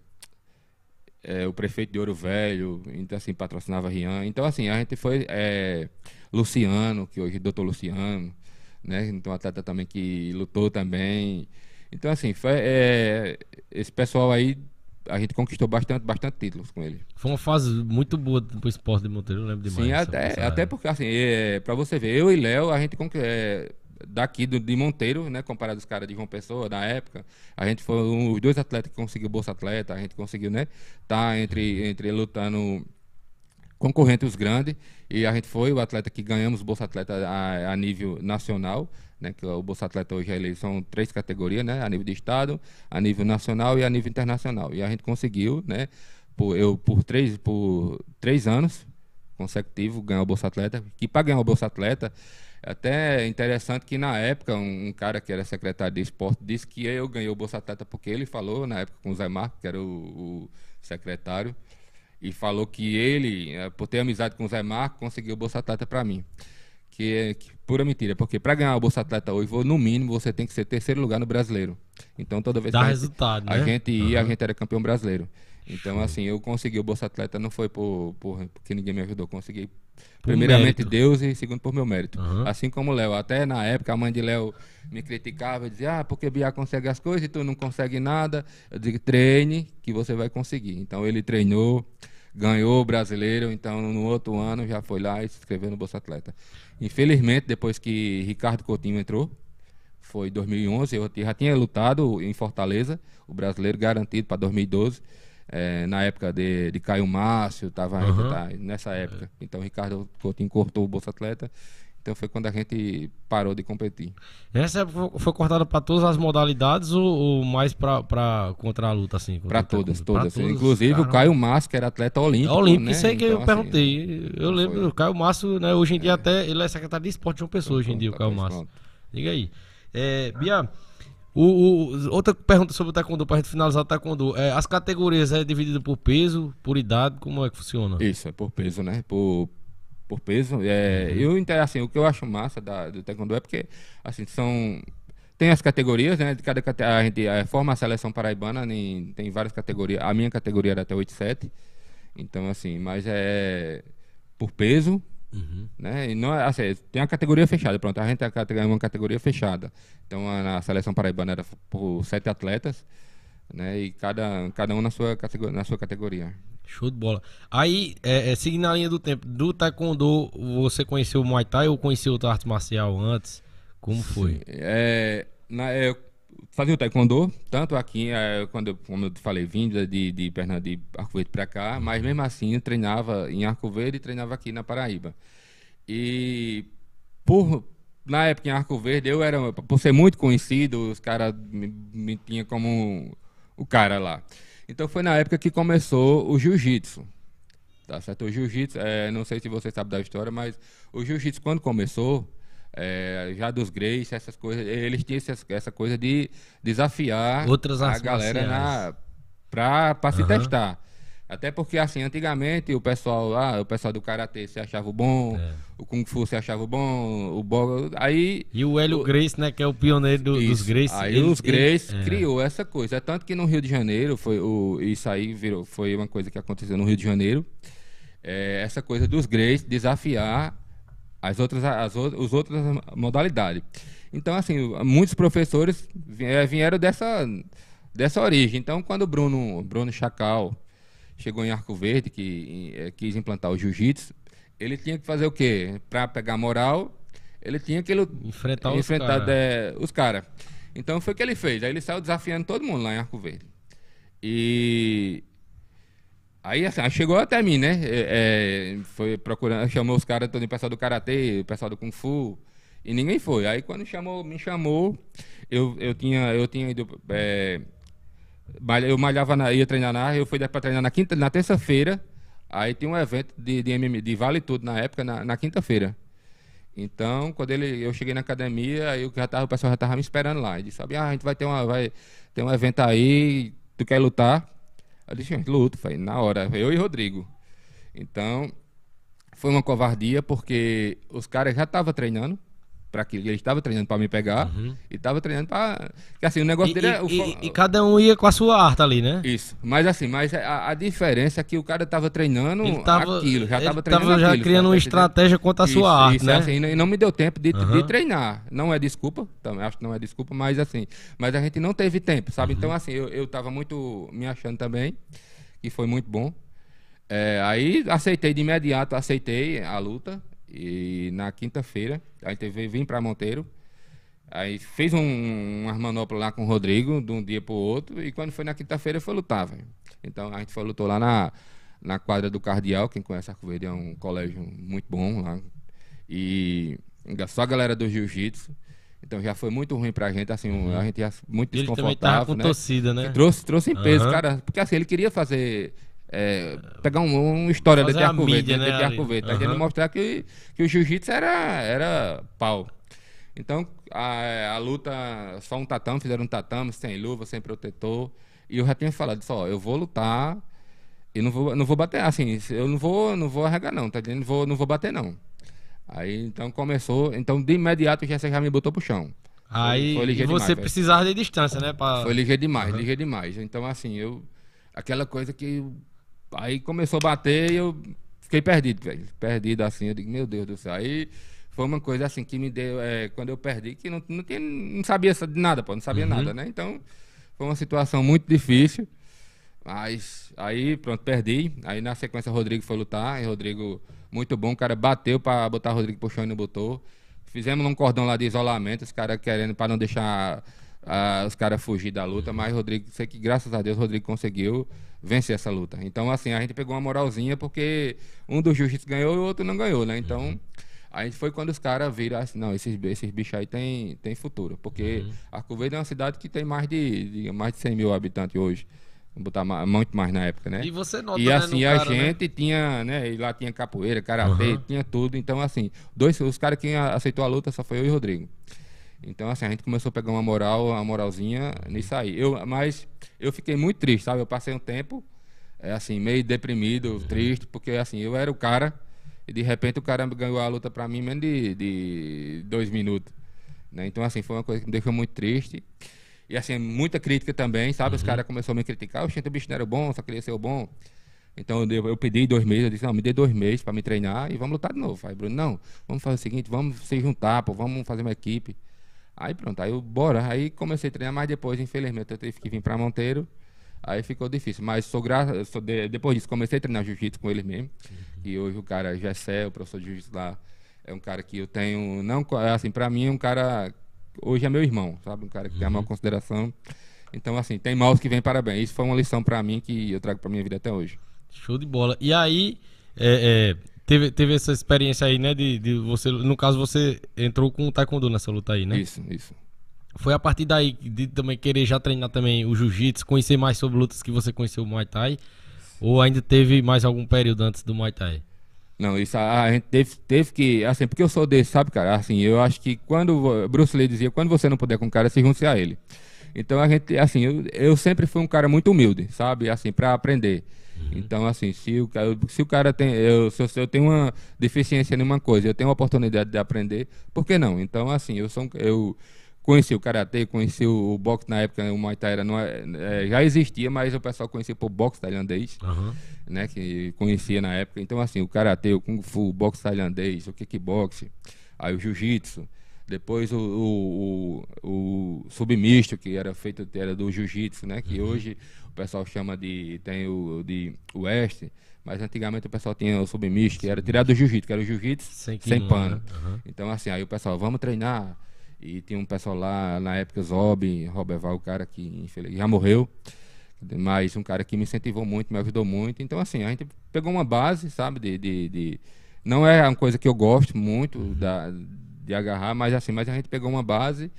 é, o prefeito de Ouro Velho, então, assim, patrocinava Rian. Então, assim, a gente foi, é, Luciano, que hoje é doutor Luciano, né? Então, atleta também que lutou também. Então, assim, foi, é, esse pessoal aí, a gente conquistou bastante, bastante títulos com ele. Foi uma fase muito boa pro esporte de Monteiro, eu lembro demais. Sim, até, até porque, assim, é, pra você ver, eu e Léo, a gente é, daqui do, de Monteiro, né, comparado aos caras de João Pessoa, da época, a gente foi um, os dois atletas que conseguiu Bolsa Atleta, a gente conseguiu, né, tá entre, entre lutando concorrentes grandes, e a gente foi o atleta que ganhamos Bolsa Atleta a, a nível nacional, né, que o Bolsa Atleta hoje ele são três categorias, né, a nível de estado, a nível nacional e a nível internacional. E a gente conseguiu, né, por, eu por três, por três anos consecutivo, ganhar o Bolsa Atleta. Que para ganhar o Bolsa Atleta, é até interessante que na época um, um, cara que era secretário de esporte disse que eu ganhei o Bolsa Atleta porque ele falou, na época com o Zé Marco, que era o, o secretário, e falou que ele, eh, por ter amizade com o Zé Marco, conseguiu o Bolsa Atleta para mim. Que é que, pura mentira, porque para ganhar o Bolsa Atleta hoje, no mínimo, você tem que ser terceiro lugar no brasileiro. Então toda vez Dá que a resultado, gente, né? a gente ia, Uhum. a gente era campeão brasileiro. Então, assim, eu consegui o Bolsa Atleta, não foi por, por, porque ninguém me ajudou, consegui primeiramente mérito. Deus e segundo por meu mérito. Uhum. Assim como Léo. Até na época a mãe de Léo me criticava e dizia, ah, porque Bia consegue as coisas e tu não consegue nada. Eu digo, treine que você vai conseguir. Então ele treinou, ganhou o brasileiro, então no outro ano já foi lá e se inscreveu no Bolsa Atleta. Infelizmente, depois que Ricardo Coutinho entrou, foi 2011, eu já tinha lutado em Fortaleza, o brasileiro garantido para 2012. Eh, na época de, de Caio Márcio, tava Aham. tá, nessa época. Então Ricardo Coutinho cortou o Bolsa Atleta. Então foi quando a gente parou de competir. Essa época foi- cortada para todas as modalidades ou, ou mais pra contra a luta, assim? Para o todas, taekwondo? Pra todas. Inclusive o caramba. Caio Márcio, que era atleta olímpico. É olímpico, né? isso aí que Então, eu assim, perguntei. eu lembro, foi. o Caio Márcio, né? Hoje em dia até ele é secretário de esporte de uma pessoa, hoje em dia, o Caio Pronto, Márcio. Diga aí. É, Bia, o, o- outra pergunta sobre o taekwondo, pra gente finalizar o taekwondo. É, as categorias é dividido por peso, por idade, como é que funciona? Isso, é por peso, né? Por, por peso. É, eu, inte- assim, o que eu acho massa da, do Taekwondo é porque, assim, são... Tem as categorias, né? De cada a gente eh, forma a seleção paraibana, em, tem várias categorias. A minha categoria era até 87. Então, assim, mas é por peso, Uhum. né? E não, é- assim, tem a categoria fechada, pronto, a gente tem a cate- uma categoria fechada. Então a, na seleção paraibana era por sete atletas, né? E cada, cada um na sua, categoria, na sua categoria. Show de bola. Aí, é, é, seguindo a linha do tempo, do taekwondo, você conheceu o Muay Thai ou conheceu outra arte marcial antes? Como foi? É, na, é, eu fazia o taekwondo, tanto aqui, é, quando como eu te falei, vinda de, de, Perna- de Arco Verde para cá, mas mesmo assim eu treinava em Arco Verde e treinava aqui na Paraíba. E por na época em Arco Verde, eu era, por ser muito conhecido, os caras me, me tinham como o cara lá. Então foi na época que começou o jiu-jitsu. Tá certo? O jiu-jitsu, é, não sei se você sabe da história, mas o jiu-jitsu quando começou, é, já dos Grace, essas coisas, eles tinham essa, essa coisa de desafiar Outras a galera na pra, pra se testar. Até porque assim, antigamente o pessoal, ah, o pessoal do karatê se achava bom, É. o kung fu se achava bom, o bo... aí E o Hélio Grace, né, que é o pioneiro do- dos. Grace. Aí ele- os Grace ele- é. criou essa coisa. É tanto que no Rio de Janeiro, foi o, isso aí virou, foi uma coisa que aconteceu no Rio de Janeiro. É, essa coisa dos Grace desafiar as outras, as, os outras modalidades. Então, assim, muitos professores eh, vieram dessa, dessa origem. Então, quando o Bruno, Bruno Chacal chegou em Arco Verde, que eh, quis implantar o jiu-jitsu, ele tinha que fazer o quê? Para pegar moral, ele tinha que Enfrentar os enfrentar cara. é, os caras. Então foi o que ele fez. Aí ele saiu desafiando todo mundo lá em Arco Verde. E aí, assim, chegou até mim, né? É, é, foi procurando, chamou os caras, todo o pessoal do Karatê, o pessoal do Kung Fu, e ninguém foi. Aí quando chamou, me chamou, eu, eu tinha, eu tinha ido. é, eu malhava, na, ia treinar na, eu fui para treinar na quinta, na terça-feira. Aí tinha um evento de, de, MM, de Vale Tudo na época, na, na quinta-feira. Então, quando ele, eu cheguei na academia, aí eu já tava, o pessoal já estava me esperando lá. Ele disse, ah, a gente vai ter, uma, vai ter um evento aí, tu quer lutar? Eu disse, "Gente, luto, falei, na hora, eu e Rodrigo. Então, foi uma covardia, porque os caras já estavam treinando, para aquilo, eles estavam treinando para me pegar, e estavam treinando para... Assim, o negócio E, dele é... o e- e- e cada um ia com a sua arte ali, né? Isso, mas assim, mas a, a diferença é que o cara estava treinando Ele tava, aquilo, já ele estava treinando tava já aquilo, criando uma Tá entendendo? estratégia contra a sua Isso, arte, isso, né? assim, e não me deu tempo de, de Aham. treinar. Não é desculpa, também acho que não é desculpa, mas assim, mas a gente não teve tempo, sabe? Uhum. Então, assim, eu, eu tava muito me achando também, que foi muito bom. É, aí aceitei de imediato, aceitei a luta. E na quinta-feira, a gente veio, vim para Monteiro. Aí fez um, umas manoplas lá com o Rodrigo, de um dia pro outro, e quando foi na quinta-feira foi lutar, velho. Então a gente foi lutou lá na, na quadra do Cardeal, quem conhece Arco Verde é um colégio muito bom lá. E só a galera do jiu-jitsu. Então já foi muito ruim pra gente, assim, a gente ia muito Ele também tava desconfortável, com né? torcida, né? Trouxe, trouxe em peso, Aham. cara. Porque assim, ele queria fazer é, pegar um, uma história Fazer de a Arcoverde, mídia, né? né, De ali. Arcoverde, tá Aham. querendo mostrar que, que o jiu-jitsu era, era pau. Então, a, a luta, só um tatame, fizeram um tatame, sem luva, sem protetor. E eu já tinha falado, só, eu vou lutar e não vou, não vou bater, assim, eu não vou, não vou arregar não, tá entendendo? Não vou, não vou bater não. Aí, então, começou, então, de imediato, o Jesse já me botou pro chão. Aí foi e ligeiro você demais, precisava de distância, né? Pra... Foi ligeiro demais, ligeiro demais. Então, assim, eu. Aquela coisa que. Aí começou a bater e eu fiquei perdido, velho. Perdido assim. Eu digo, meu Deus do céu. Aí foi uma coisa assim que me deu. é, quando eu perdi, que não, não, tinha, não sabia de nada, pô. Não sabia nada, né? Então, foi uma situação muito difícil. Mas aí, pronto, perdi. Aí na sequência o Rodrigo foi lutar. E Rodrigo, muito bom. O cara bateu pra botar o Rodrigo pro chão e não botou. Fizemos um cordão lá de isolamento, os caras querendo para não deixar ah, os caras fugir da luta, mas Rodrigo, sei que graças a Deus Rodrigo conseguiu vencer essa luta. Então, assim, a gente pegou uma moralzinha porque um dos jiu-jitsu ganhou e o outro não ganhou, né? Então, a gente foi quando os caras viram assim, não, esses, esses bichos aí tem, tem futuro. Porque Arco Verde é uma cidade que tem mais de, de- mais de 100 mil habitantes hoje. Vou botar ma- muito mais na época, né? E você nota, E né, assim, no a cara, né? gente tinha, né? E lá tinha capoeira, karatê, Aham. tinha tudo. Então, assim, dois, os caras que aceitou a luta só foi eu e o Rodrigo. Então, assim, a gente começou a pegar uma moral, uma moralzinha nisso aí. Eu, mas eu fiquei muito triste, sabe? Eu passei um tempo, é, assim, meio deprimido, triste, porque, assim, eu era o cara e de repente o cara ganhou a luta pra mim menos de, de dois minutos. Né? Então, assim, foi uma coisa que me deixou muito triste. E, assim, muita crítica também, sabe? Os caras começaram a me criticar. O bicho não era bom, só queria ser o bom. Então, eu, eu pedi dois meses. Eu disse, não, me dê dois meses pra me treinar e vamos lutar de novo. Aí, Bruno, não, vamos fazer o seguinte, vamos se juntar, pô, vamos fazer uma equipe. Aí, pronto, aí eu, bora. Aí comecei a treinar, mas depois, infelizmente, eu tive que vir pra Monteiro. Aí ficou difícil. Mas sou graça, sou de- depois disso, comecei a treinar jiu-jitsu com eles mesmo. E hoje o cara, Gessé, o professor de jiu-jitsu lá, é um cara que eu tenho, não, assim, pra mim é um cara, hoje é meu irmão, sabe? Um cara que tem a maior consideração. Então, assim, tem maus que vem parabéns. Isso foi uma lição pra mim que eu trago pra minha vida até hoje. Show de bola. E aí, é, é, teve, teve essa experiência aí, né? De, de você. No caso, você entrou com o Taekwondo nessa luta aí, né? Isso, isso. Foi a partir daí de também querer já treinar também o jiu-jitsu, conhecer mais sobre lutas que você conheceu o Muay Thai? Ou ainda teve mais algum período antes do Muay Thai? Não, isso a, a gente teve, teve que, assim, porque eu sou desse, sabe, cara? Assim, eu acho que quando, Bruce Lee dizia, quando você não puder com o cara, se junte a ele. Então a gente, assim, eu, eu sempre fui um cara muito humilde, sabe? Assim, pra aprender. Então, assim, se o, cara- se o cara tem, eu, se eu, se eu tenho uma deficiência em uma coisa, eu tenho a oportunidade de aprender, por que não? Então, assim, eu sou, eu conheci o karatê, conheci o, o boxe na época, o Muay Thai era, não é- é, já existia, mas o pessoal conhecia por boxe tailandês Aham. né, que conhecia na época. Então, assim, o karatê, o kung fu, o boxe tailandês, o kickbox, aí o jiu-jitsu, depois o, o, o, o submisto, que era feito, era do jiu-jitsu, né, que hoje o pessoal chama de, tem o de oeste, mas antigamente o pessoal tinha o submisto, que era tirado do jiu-jitsu, que era o jiu-jitsu Sem sem, pano. Aham. Então, assim, aí o pessoal, vamos treinar. E tinha um pessoal lá, na época, Zob, Roberval, o cara que já morreu. Mas um cara que me incentivou muito, me ajudou muito. Então, assim, a gente pegou uma base, sabe, de... de, de- não é uma coisa que eu gosto muito da, de agarrar, mas assim, mas a gente pegou uma base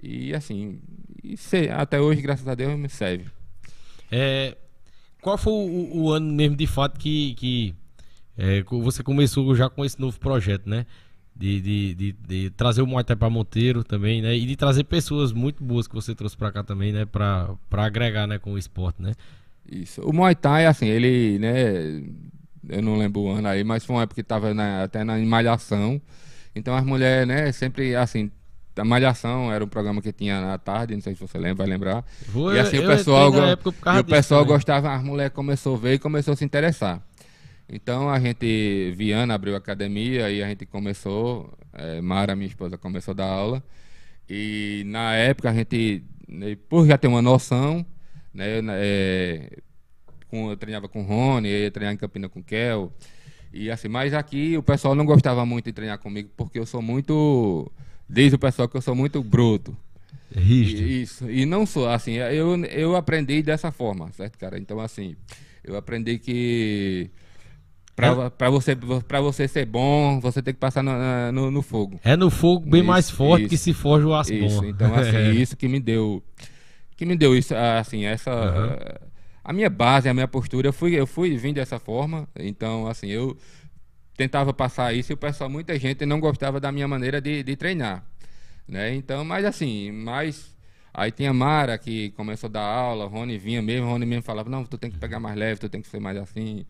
e, assim, e até hoje, graças a Deus, me serve. É, qual foi o, o ano mesmo de fato que, que é, você começou já com esse novo projeto, né? De, de, de, de trazer o Muay Thai pra Monteiro também, né? E de trazer pessoas muito boas que você trouxe pra cá também, né? Pra agregar, né? Com o esporte, né? Isso. O Muay Thai, assim, ele, né, eu não lembro o ano aí, mas foi uma época que tava na- até na malhação. Então as mulheres, né, sempre, assim, a malhação era um programa que tinha na tarde, não sei se você lembra, vai lembrar. Vou- e assim o pessoal, go- e o pessoal também. gostava, as mulheres começou a ver e começou a se interessar. Então a gente, Viana abriu a academia e a gente começou, eh, Mara, minha esposa, começou a dar aula. E na época a gente, né, por já ter uma noção, né, eh, com, eu treinava com o Rony, eu ia treinar em Campina com o Kel. E assim, mas aqui o pessoal não gostava muito de treinar comigo porque eu sou muito. Diz o pessoal que eu sou muito bruto. Rígido. E, isso. E não sou, assim, eu, eu aprendi dessa forma, certo, cara? Então, assim, eu aprendi que. Pra, pra, você, pra você ser bom, você tem que passar no, no, no fogo. É no fogo bem Isso, mais forte isso. que se forja o aço Isso, bom. então assim, É. isso que me deu que me deu isso, assim, essa Aham. eh, a minha base, a minha postura, eu fui, eu fui vindo dessa forma. Então, assim, eu tentava passar isso e o pessoal, muita gente não gostava da minha maneira de, de treinar. Né? Então, mas assim, mais. Aí tinha Mara que começou a dar aula, Rony vinha mesmo, Rony mesmo falava, não, tu tem que pegar mais leve, tu tem que ser mais assim.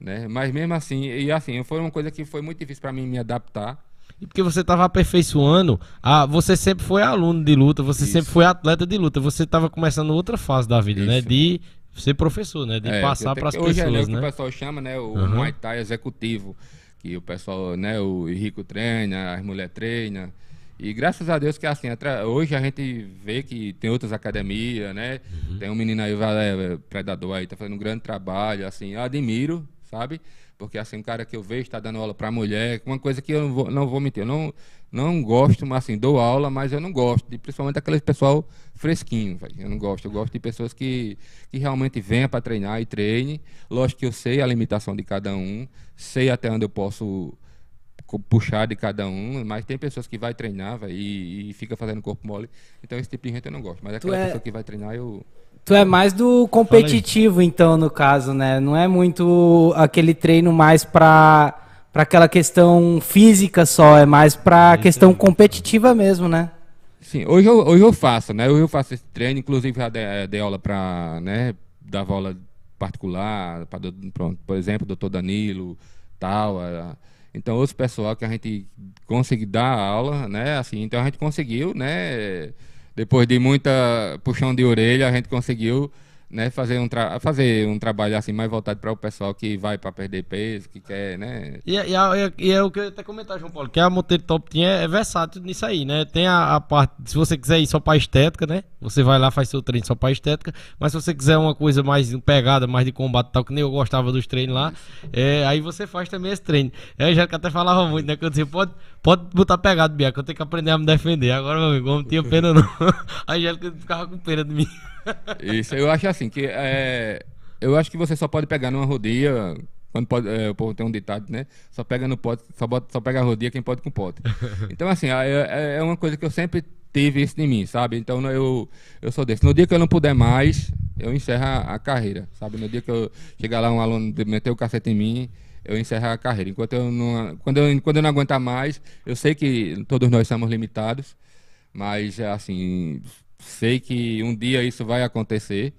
Né? Mas mesmo assim, e assim, foi uma coisa que foi muito difícil para mim me adaptar. E porque você estava aperfeiçoando, a, você sempre foi aluno de luta, você Isso. sempre foi atleta de luta, você estava começando outra fase da vida, né? Isso. né? De ser professor, né? De é, passar para as pessoas, hoje é, né? o que o né? pessoal chama, né? O uhum. Muay Thai executivo, que o pessoal, né? O rico treina, as mulheres treinam. E graças a Deus que assim, hoje a gente vê que tem outras academias, né? Uhum. Tem um menino aí, é, Predador aí, tá fazendo um grande trabalho, assim, eu admiro, sabe? Porque assim, um cara que eu vejo está dando aula para mulher, uma coisa que eu não vou, não vou mentir, eu não, não gosto, mas assim, dou aula, mas eu não gosto, de, principalmente aquele pessoal fresquinho, véio. eu não gosto, eu gosto de pessoas que, que realmente venham para treinar e treine. Lógico que eu sei a limitação de cada um, sei até onde eu posso puxar de cada um, mas tem pessoas que vai treinar véio, e, e fica fazendo corpo mole, então esse tipo de gente eu não gosto, mas aquela é... pessoa que vai treinar eu Tu é mais do competitivo, então, no caso, né? Não é muito aquele treino mais pra, pra aquela questão física só, é mais pra Isso. questão competitiva mesmo, né? Sim, hoje eu, hoje eu faço, né? Hoje eu faço esse treino, inclusive já dei, dei aula pra, né, dar aula particular, pra, pronto, por exemplo, doutor Danilo, tal, então outro pessoal que a gente conseguiu dar aula, né, assim, então a gente conseguiu, né, depois de muita puxão de orelha, a gente conseguiu né, fazer um, fazer um trabalho assim mais voltado para o pessoal que vai para perder peso, que quer, né? E, e, e, é o que eu até comentar, João Paulo, que a Monteiro Top Team é, é versátil nisso aí, né? Tem a, a, parte, se você quiser ir só para estética, né? Você vai lá, faz seu treino só para estética, mas se você quiser uma coisa mais pegada, mais de combate tal, que nem eu gostava dos treinos lá, é, aí você faz também esse treino. É, já que até falava muito, né? Que eu dizia, pode, pode botar pegado, Bia, que eu tenho que aprender a me defender. Agora, meu amigo, não tinha pena não. A Angélica ficava com pena de mim. Isso, eu acho assim, que é, eu acho que você só pode pegar numa rodia, quando pode, é, o povo tem um ditado, né? Só pega no pote, só, bota, só pega a rodia quem pode com pote. Então, assim, é, é uma coisa que eu sempre tive isso em mim, sabe? Então eu, eu sou desse. No dia que eu não puder mais, eu encerro a, a carreira, sabe? No dia que eu chegar lá um aluno meter o cacete em mim, eu encerro a carreira. Enquanto eu não, quando eu, quando eu não aguentar mais, eu sei que todos nós somos limitados, mas assim, sei que um dia isso vai acontecer,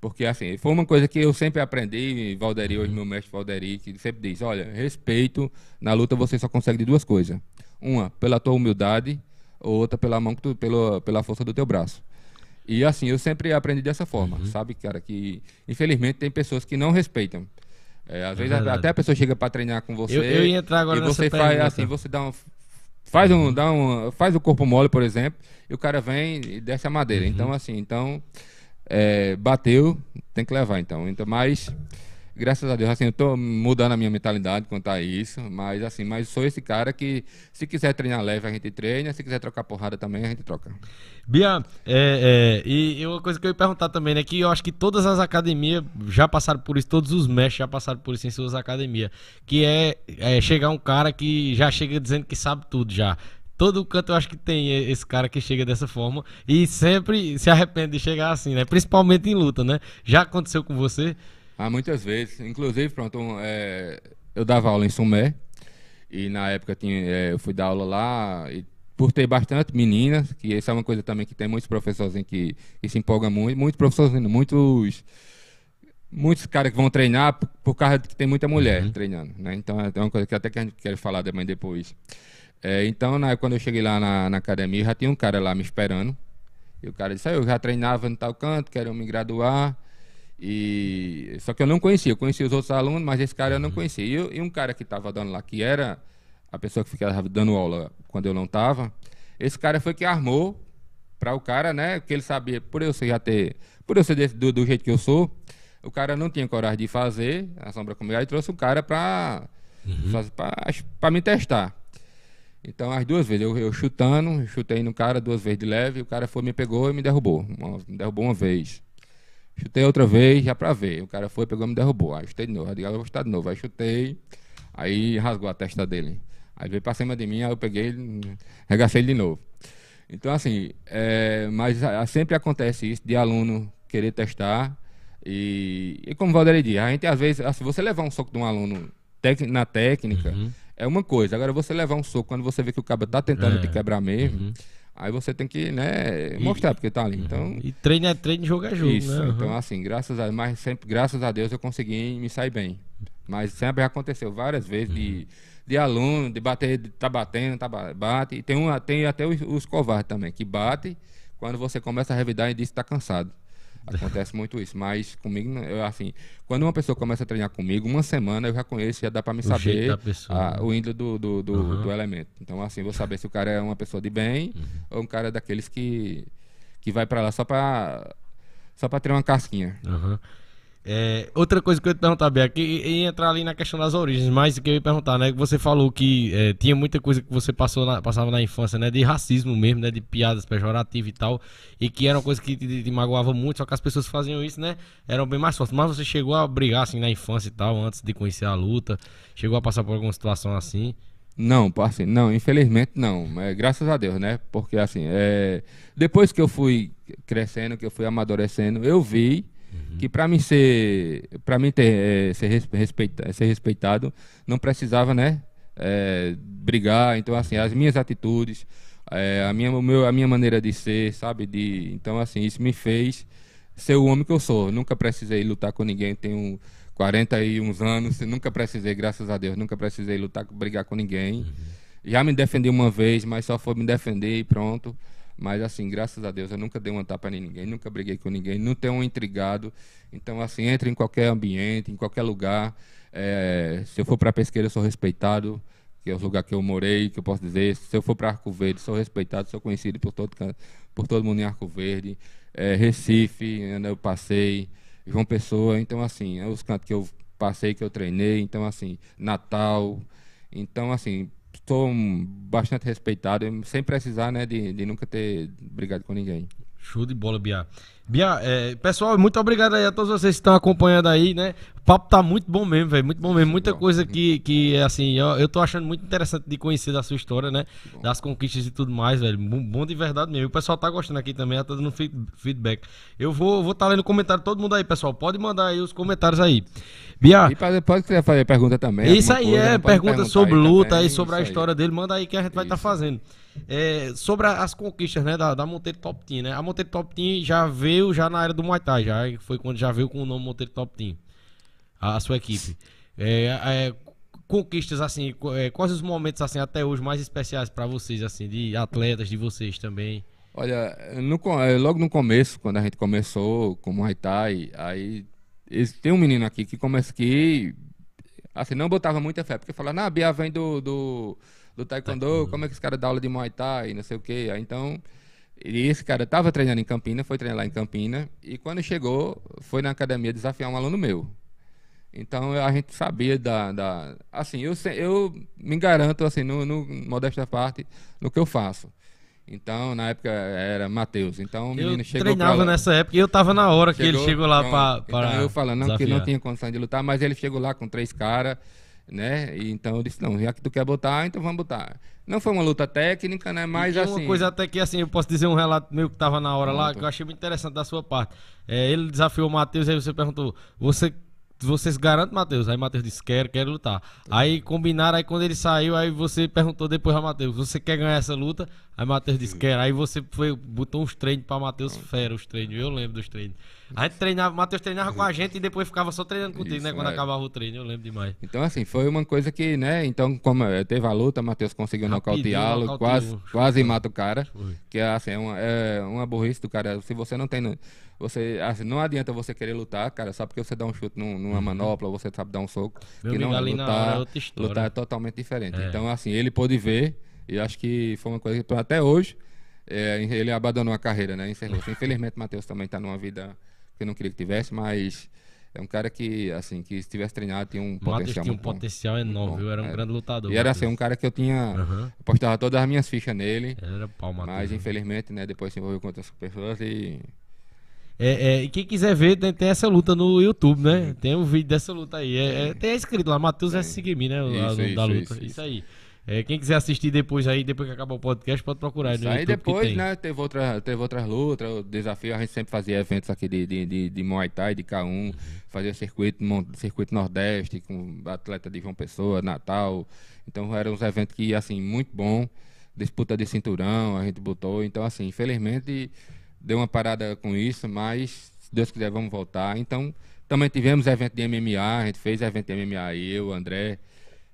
porque assim, foi uma coisa que eu sempre aprendi, Valderi, hoje meu mestre Valderi, que sempre diz, olha, respeito, na luta você só consegue de duas coisas. Uma, pela tua humildade, outra pela mão, tu, pela, pela força do teu braço. E assim, eu sempre aprendi dessa forma, uhum. sabe, cara, que infelizmente tem pessoas que não respeitam. É, às vezes verdade. até a pessoa chega para treinar com você eu, eu ia entrar agora e você faz pergunta. assim, você dá um, faz um, dá um, faz o corpo mole, por exemplo, e o cara vem e desce a madeira. Uhum. Então, assim, então, é, bateu, tem que levar, então. Então, mas, graças a Deus, assim, eu tô mudando a minha mentalidade quanto a isso, mas, assim, mas sou esse cara que, se quiser treinar leve, a gente treina, se quiser trocar porrada também, a gente troca. Bia, é, é, e, e, uma coisa que eu ia perguntar também, né, que eu acho que todas as academias já passaram por isso, todos os mestres já passaram por isso em suas academias, que é, é chegar um cara que já chega dizendo que sabe tudo já todo canto eu acho que tem esse cara que chega dessa forma e sempre se arrepende de chegar assim, né? Principalmente em luta, né? Já aconteceu com você? Ah, muitas vezes. Inclusive, pronto, é, eu dava aula em Sumé e na época tinha, é, eu fui dar aula lá e por ter bastante meninas, que essa é uma coisa também que tem muitos professores que, que se empolgam muito, muitos professores, muitos muitos caras que vão treinar por, por causa de que tem muita mulher uhum. treinando, né? Então é uma coisa que até que a gente quer falar também depois. É, então, na, quando eu cheguei lá na, na, academia, já tinha um cara lá me esperando. E o cara disse, ah, eu já treinava no tal canto, quero me graduar. E... Só que eu não conhecia, eu conhecia os outros alunos, mas esse cara eu não conhecia. E, eu, e um cara que estava dando lá, que era a pessoa que ficava dando aula quando eu não estava, esse cara foi que armou para o cara, né? Que ele sabia, por eu ser já ter, por eu ser desse, do, do, jeito que eu sou, o cara não tinha coragem de fazer a sombra comigo, aí trouxe o cara para uhum. para me testar. Então, as duas vezes, eu, eu chutando, chutei no cara duas vezes de leve, o cara foi, me pegou e me derrubou. Uma, me derrubou uma vez. Chutei outra vez, já pra ver. O cara foi, pegou e me derrubou. Aí chutei de novo. Aí eu vou chutar de novo. Aí chutei, aí rasgou a testa dele. Aí veio pra cima de mim, aí eu peguei, regacei ele de novo. Então, assim, é, mas sempre acontece isso de aluno querer testar. E, e como o Valderi diz, a gente às vezes, assim, você levar um soco de um aluno na técnica Uhum. é uma coisa. Agora você levar um soco quando você vê que o cara tá tentando É. te quebrar mesmo, Uhum. Aí você tem que, né, mostrar porque tá ali. Então, E treino é treino, jogo é jogo, isso. né? Uhum. Então, assim, graças a, mas sempre, graças a Deus eu consegui me sair bem. Mas sempre aconteceu várias vezes de, de aluno, de bater, de tá batendo, tá, ba- bate. E tem, uma, tem até os, os covardes também, que bate quando você começa a revidar e diz que tá cansado. Acontece muito isso, mas comigo, não- eu, assim, quando uma pessoa começa a treinar comigo, uma semana eu já conheço, já dá para me O saber a- né? o índole do, do, do, Uhum. do elemento. Então, assim, vou saber se o cara é uma pessoa de bem Uhum. ou um cara daqueles que, que vai para lá só para só para ter uma casquinha. Aham. É, outra coisa que eu ia te perguntar, Bia, que ia entrar ali na questão das origens, mas que eu ia perguntar, né? Que você falou que é, tinha muita coisa que você passou na- passava na infância, né? De racismo mesmo, né? De piadas pejorativas e tal. E que era uma coisa que te, te magoava muito, só que as pessoas faziam isso, né? Eram bem mais fortes. Mas você chegou a brigar assim na infância e tal, antes de conhecer a luta? Chegou a passar por alguma situação assim? Não, assim, não, infelizmente não. É, graças a Deus, né? Porque assim, é, depois que eu fui crescendo, que eu fui amadurecendo, eu vi que para mim ser, para mim ter, é, ser, res- respeita, ser respeitado, não precisava, né? é, brigar. Então assim, as minhas atitudes, é, a minha, meu, a minha maneira de ser, sabe? De, então assim, isso me fez ser o homem que eu sou. Nunca precisei lutar com ninguém. Tenho 41 anos, nunca precisei, graças a Deus, nunca precisei lutar, brigar com ninguém. Já me defendi uma vez, mas só foi me defender e pronto. Mas assim, graças a Deus, eu nunca dei uma tapa em ninguém, nunca briguei com ninguém, não tenho um intrigado. Então, assim, entre em qualquer ambiente, em qualquer lugar. É, se eu for para Pesqueira, eu sou respeitado, que é o lugar que eu morei, que eu posso dizer. Se eu for para Arco Verde, sou respeitado, sou conhecido por todo, por todo mundo em Arco Verde. É, Recife, onde eu passei, João Pessoa. Então, assim, é os cantos que eu passei, que eu treinei. Então, assim, Natal. Então, assim, estou bastante respeitado, sem precisar, né, de, de nunca ter brigado com ninguém. Show de bola, Bia. Bia, é, pessoal, muito obrigado aí a todos vocês que estão acompanhando aí, né? O papo tá muito bom mesmo, velho. Muito bom mesmo. Muita coisa que, que assim, eu, eu tô achando muito interessante de conhecer da sua história, né? Das conquistas e tudo mais, velho. Bom, bom de verdade mesmo. O pessoal tá gostando aqui também, tá dando feed- feedback. Eu vou vou tá lendo comentário todo mundo aí, pessoal. Pode mandar aí os comentários aí. Bia, E pode, pode fazer pergunta também. Isso aí coisa, é pergunta sobre luta também, aí, sobre a isso aí. história dele. Manda aí que a gente vai estar Isso. fazendo. É, sobre as conquistas, né, da, da Monteiro Top Team, né? A Monteiro Top Team já veio já na era do Muay Thai, já foi quando já veio com o nome Monteiro Top Team. A, a sua equipe. É, é, conquistas assim, é, quais os momentos assim até hoje mais especiais pra vocês assim, de atletas de vocês também? Olha, no eh, logo no começo, quando a gente começou com Muay Thai, aí tem um menino aqui que começa que assim, não botava muita fé, porque falava, ah, Bia vem do, do, do taekwondo, como é que esse cara dá aula de Muay Thai, não sei o quê. Aí, então, esse cara estava treinando em Campina, foi treinar lá em Campina, e quando chegou, foi na academia desafiar um aluno meu. Então a gente sabia da, da assim eu eu me garanto assim no, no modesta parte no que eu faço. Então na época era Matheus. Então o Eu menino chegou treinava lá, nessa época e eu tava na hora que ele chegou lá pra, Então para eu falando não, que não tinha condição de lutar, mas ele chegou lá com três caras, né? E então eu disse não, já que tu quer botar, então vamos botar. Não foi uma luta técnica, né? Mas e assim uma coisa até que assim, eu posso dizer um relato meu que tava na hora lá, que eu achei muito interessante da sua parte. É, ele desafiou o Matheus, aí você perguntou, você. Vocês garantem, Matheus? Aí Matheus disse, quero, quero lutar. Aí combinaram, aí quando ele saiu, aí você perguntou depois a Matheus, você quer ganhar essa luta? Aí Matheus disse, quero. Aí você foi, botou uns treinos pra Matheus fera, os treinos. Eu lembro dos treinos. A gente treinava, Matheus treinava com a gente e depois ficava só treinando contigo, Isso, né? Quando é. acabava o treino, eu lembro demais. Então, assim, foi uma coisa que, né? Então, como eh, teve a luta, Matheus conseguiu nocauteá-lo, quase, quase mata o cara. Foi. Que é, assim, é uma, é uma burrice do cara. Se você não tem. Você, assim, não adianta você querer lutar, cara, só porque você dá um chute num- numa manopla, ou você sabe dar um soco. Meu que amigo, não na hora é lutar é totalmente diferente. É. Então, assim, ele pôde ver, e acho que foi uma coisa que até hoje é, ele abandonou a carreira, né? Encerrou. Infelizmente, Matheus também está numa vida que eu não queria que tivesse, mas é um cara que, assim, que se tivesse treinado tinha um Matheus potencial tinha um potencial enorme, viu? Era um é. grande lutador. E era assim, um cara que eu tinha. Aham. Apostava todas as minhas fichas nele. Era pau, Matheus. Mas infelizmente, né, depois se envolveu com outras pessoas e. É, é, e quem quiser ver, tem, tem essa luta no YouTube, né? Tem um vídeo dessa luta aí. É, é, tem escrito lá, Matheus S. Seguimi, né? Isso, da isso, luta. Isso, isso, isso. aí. É, quem quiser assistir depois aí, depois que acabar o podcast, pode procurar Isso aí depois, né, teve, outra, teve outras lutas, o desafio, a gente sempre fazia eventos aqui de, de, de, de Muay Thai, de K1, fazia circuito, circuito Nordeste, com atleta de João Pessoa, Natal. Então eram uns eventos que, assim, muito bom. Disputa de cinturão, a gente botou. Então, assim, infelizmente deu uma parada com isso, mas se Deus quiser, vamos voltar. Então, também tivemos evento de MMA, a gente fez evento de MMA eu, André.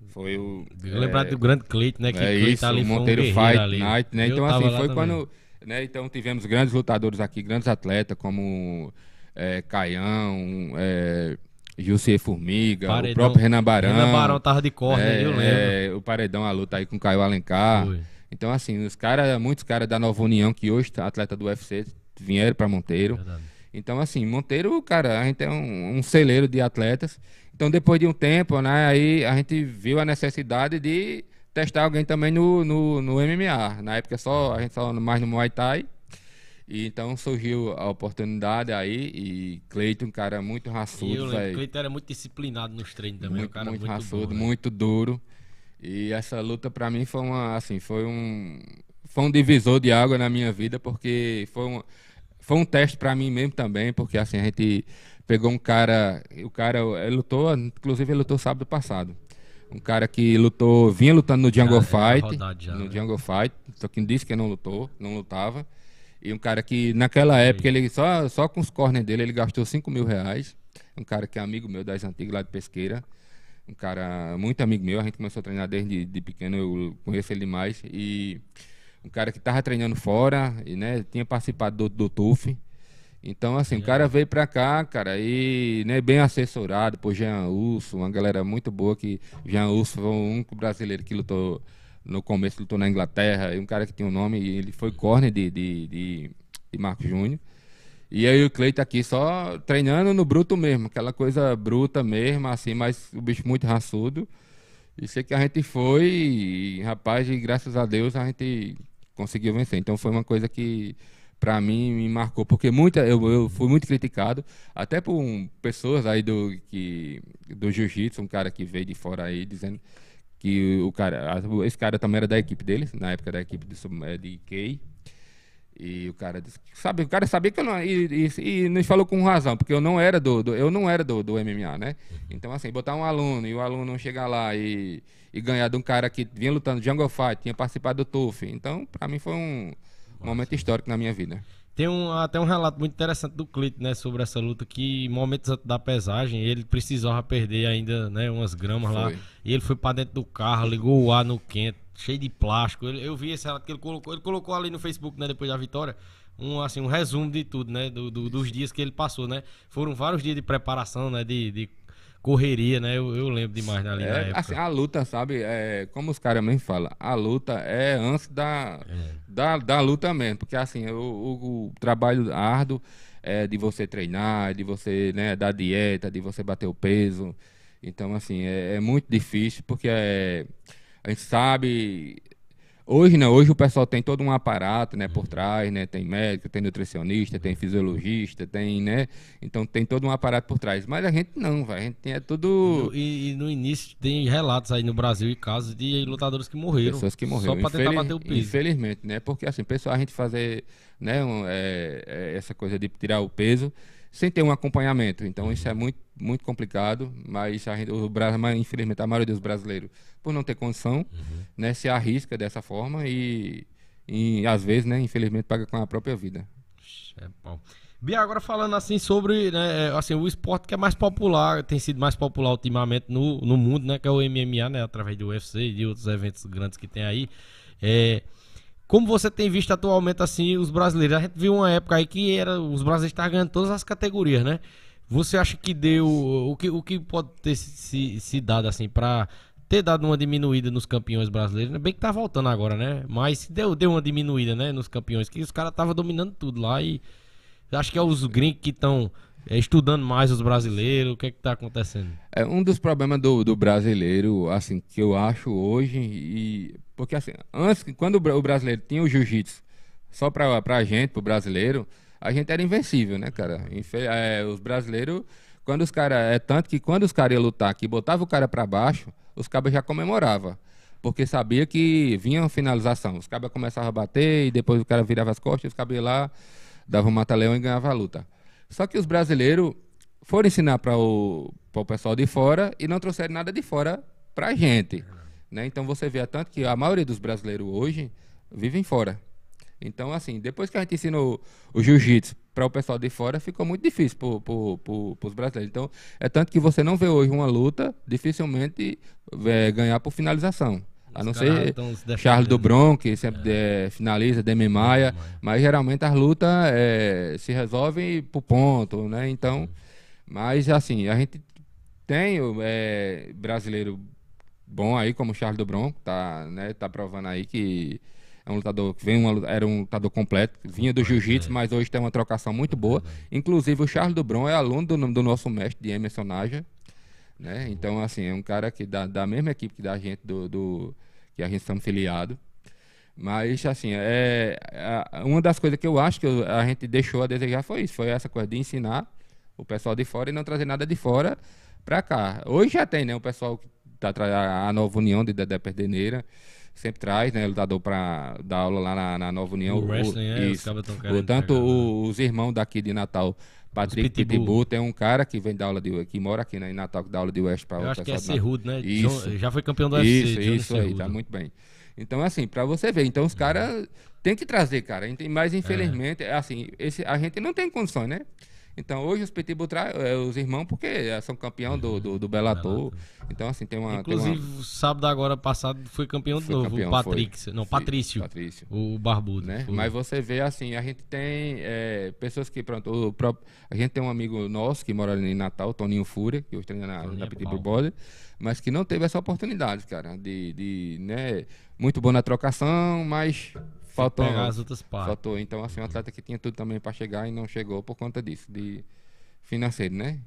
Foi o. Eu lembrar do grande Cleito, né? Que É Cleito isso, ali o foi um Monteiro guerreiro Fight ali. Night, né? Eu Então, assim, foi quando. Né? Então, tivemos grandes lutadores aqui, grandes atletas, como é, Caião, é, Jussier Formiga, o Paredão. próprio Renan Barão. Renan Barão tava de corda, é, eu lembro. é, o Paredão, a luta aí com o Caio Alencar. Foi. Então, assim, os caras, muitos caras da Nova União, que hoje atleta do UFC, vieram para Monteiro. Verdade. Então, assim, Monteiro, cara, a gente é um, um celeiro de atletas. Então, depois de um tempo, né, aí a gente viu a necessidade de testar alguém também no, no, no MMA. Na época, só a gente só mais no Muay Thai. E então surgiu a oportunidade aí. E Cleiton, um cara muito raçudo, velho. Cleito era muito disciplinado nos treinos também. Muito, o cara muito, muito, raçudo, bom, né? muito duro. E essa luta pra mim foi uma, assim, foi um, foi um divisor de água na minha vida, porque foi um, foi um teste pra mim mesmo também, porque assim, a gente pegou um cara, o cara lutou, inclusive ele lutou sábado passado. Um cara que lutou, vinha lutando no Jungle Já era Fight, rodado já, no né? Jungle Fight, só que disse que não lutou, não lutava. E um cara que naquela época, ele só, só com os corners dele, ele gastou 5 mil reais. Um cara que é amigo meu das antigas lá de pesqueira. Um cara muito amigo meu, a gente começou a treinar desde de pequeno, eu conheço ele demais. E um cara que tava treinando fora, e né, tinha participado do, do TUF. Então, assim, o cara veio pra cá, cara, e né, bem assessorado por Jean Urso, uma galera muito boa que Jean Urso foi o único brasileiro que lutou no começo, lutou na Inglaterra, e um cara que tinha um nome, e ele foi corner de, de, de, de Marco Júnior. E aí o Cleiton aqui só treinando no bruto mesmo, aquela coisa bruta mesmo, assim, mas o bicho muito raçudo. E sei que a gente foi, e, rapaz, e graças a Deus a gente conseguiu vencer. Então foi uma coisa que pra mim me marcou, porque muita, eu, eu fui muito criticado, até por um, pessoas aí do, que, do jiu-jitsu, um cara que veio de fora aí dizendo que o cara, esse cara também era da equipe deles, na época da equipe de, sub- eh, de Kay. E o cara disse, sabe, o cara sabia que eu não e, e, e nos falou com razão, porque eu não era do, do- eu não era do, do MMA, né? Então assim, botar um aluno e o aluno chegar lá e, e ganhar de um cara que vinha lutando Jungle Fight, tinha participado do TUF. Então, pra mim foi um momento histórico na minha vida. Tem um, até um relato muito interessante do Cleito, né, sobre essa luta, que momentos da pesagem, ele precisava perder ainda, né, umas gramas lá. Foi. E ele foi pra dentro do carro, ligou o ar no quente, cheio de plástico. Ele- eu vi esse relato que ele colocou, ele colocou ali no Facebook, né, depois da vitória, um, assim, um resumo de tudo, né, do, do- dos dias que ele passou, né. Foram vários dias de preparação, né, de, de correria, né, eu, eu lembro demais ali na É, época. assim, a luta, sabe, é, como os caras mesmo falam, a luta é antes da, da, da luta mesmo, porque assim, o, o- o trabalho árduo é de você treinar, de você, né, dar dieta, de você bater o peso, então assim, é, é muito difícil, porque é, a gente sabe, hoje não, hoje o pessoal tem todo um aparato, né, por trás, né, tem médico, tem nutricionista, tem fisiologista, tem, né, então tem todo um aparato por trás, mas a gente não, velho, a gente tem é tudo... E, e no início tem relatos aí no Brasil e casos de lutadores que morreram. pessoas que morreram. Só pra tentar bater o peso. Infelizmente, né? Porque assim, pessoal, a gente fazer né, um, é, é, essa coisa de tirar o peso sem ter um acompanhamento. Então isso é muito, muito complicado, mas a gente, o Brasil, infelizmente a maioria dos brasileiros, por não ter condição, né, se arrisca dessa forma e, e às vezes, né, infelizmente, paga com a própria vida. É bom. Bia, agora falando assim sobre né, assim, o esporte que é mais popular, tem sido mais popular ultimamente no, no mundo, né? Que é o MMA, né? Através do UFC e de outros eventos grandes que tem aí. É, como você tem visto atualmente assim os brasileiros? A gente viu uma época aí que era, os brasileiros estavam ganhando todas as categorias, né? Você acha que deu. O que, o que pode ter se, se dado assim pra ter dado uma diminuída nos campeões brasileiros? né? Bem que tá voltando agora, né? Mas deu, deu uma diminuída, né? Nos campeões, que os caras estavam dominando tudo lá e. Acho que é os gringos que estão estudando mais os brasileiros. O que é que tá acontecendo? É um dos problemas do, do brasileiro, assim, que eu acho hoje, e porque assim, antes, quando o bra- o brasileiro tinha o jiu-jitsu só pra, pra gente, pro brasileiro, a gente era invencível, né, cara? Infe- é, os brasileiros, quando os caras, é tanto que quando os caras iam lutar aqui, botava o cara pra baixo, os cabas já comemoravam. porque sabia que vinha uma finalização. Os cabas começavam a bater e depois o cara virava as costas, os cabas lá, dava um mata-leão e ganhava a luta. Só que os brasileiros foram ensinar para o, o pessoal de fora e não trouxeram nada de fora para a gente. Né? Então você vê tanto que a maioria dos brasileiros hoje vivem fora. Então, assim, depois que a gente ensinou o jiu-jitsu para o pessoal de fora, ficou muito difícil para os brasileiros. Então, é tanto que você não vê hoje uma luta dificilmente é, ganhar por finalização. A não ser Charles do Bronx, que sempre é. É, finaliza, Demi Maia, mas geralmente as lutas é, se resolvem por ponto, né? Então, mas assim, a gente tem é, brasileiro bom aí, como o Charles do Bronx, tá, né, tá provando aí que é um lutador que vem uma, era um lutador completo, vinha do jiu-jitsu, mas hoje tem uma trocação muito boa. Inclusive o Charles Dubron é aluno do, do nosso mestre de Emerson Naja, né? Então assim, é um cara que da, da mesma equipe que da gente do, do que a gente estamos filiado. Mas assim, é, é, uma das coisas que eu acho que a gente deixou a desejar foi isso, foi essa coisa de ensinar o pessoal de fora e não trazer nada de fora para cá. Hoje já tem, né, o pessoal que tá a nova união de Dedé Perdeneira, sempre traz, né? Lutador para dar aula lá na, na Nova União. O wrestling, é, isso. o, tanto o, os irmãos daqui de Natal, Patrick Pitbull, tem um cara que vem dar aula de que mora aqui né, em Natal, que dá aula de West para Eu acho que é Cerrudo, né? Isso. John, já foi campeão do UFC. Isso, isso aí, tá muito bem. Então, assim, para você ver. Então, os caras tem que trazer, cara. Mas, infelizmente, é. assim, esse, a gente não tem condições, né? Então, hoje os Pitbull traz é, os irmãos porque são campeão do, do, do Bellator. Então, assim, tem uma. Inclusive, tem uma... sábado agora passado foi campeão de novo. Campeão, o Patrick. Foi. Não, Patrício. Patrício. O Barbudo. Né? Mas você vê, assim, a gente tem é, pessoas que, pronto, o próprio, a gente tem um amigo nosso que mora ali em Natal, Toninho Fúria, que hoje treina na, na é Pitbull Body, mas que não teve essa oportunidade, cara, de, de né, muito bom na trocação, mas faltou pegar as outras partes. Faltou. Então, assim, um atleta que tinha tudo também para chegar e não chegou por conta disso, de financeiro, né?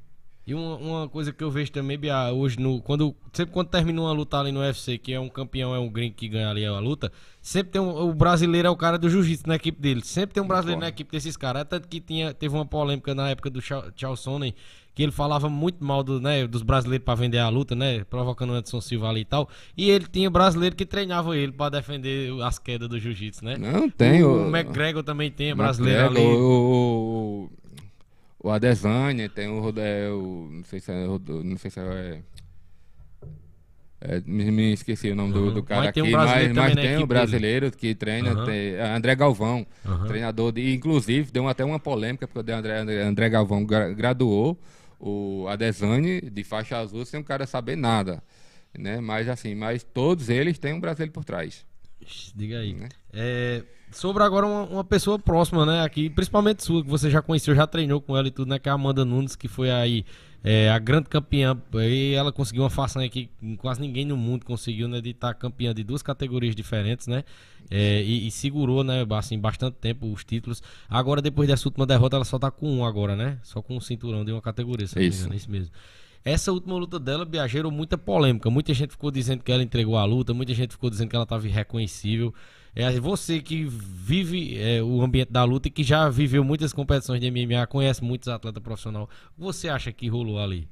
E uma, uma coisa que eu vejo também, Bia, hoje, no, quando, sempre quando termina uma luta ali no UFC, que é um campeão, é um gringo que ganha ali a luta, sempre tem um, o brasileiro é o cara do jiu-jitsu na equipe dele. Sempre tem um brasileiro na equipe desses caras. É tanto que tinha, teve uma polêmica na época do Charles Sonnen, que ele falava muito mal do, né, dos brasileiros para vender a luta, né? Provocando o Anderson Silva ali e tal. E ele tinha brasileiro que treinava ele para defender as quedas do jiu-jitsu, né? Não, tem. O, o McGregor também tem, brasileiro ali. O, o, o Adesanya, tem o, é, o. Não sei se é. Não sei se é. É, me, me, esqueci o nome uhum. do, do, cara mas aqui, mas, mas tem o brasileiro dele. que treina, uhum. tem, é, André Galvão, uhum. treinador, de, inclusive deu até uma polêmica, porque o André, André, André Galvão graduou o Adesanya de faixa azul sem o cara saber nada. Né? Mas assim, mas todos eles têm um brasileiro por trás. Diga aí. Né? É, sobre agora uma, uma, pessoa próxima, né? Aqui, principalmente sua, que você já conheceu, já treinou com ela e tudo, né? Que é a Amanda Nunes, que foi aí é, a grande campeã. E ela conseguiu uma façanha que quase ninguém no mundo conseguiu, né? De estar campeã de duas categorias diferentes, né? É, e, e, segurou, né, assim, bastante tempo os títulos. Agora, depois dessa última derrota, ela só tá com um agora, né? Só com um cinturão de uma categoria, se isso. Engano, é isso mesmo. Essa última luta dela, gerou muita polêmica. Muita gente ficou dizendo que ela entregou a luta, muita gente ficou dizendo que ela estava irreconhecível. É, você que vive é, o ambiente da luta e que já viveu muitas competições de MMA, conhece muitos atletas profissionais, você acha que rolou ali?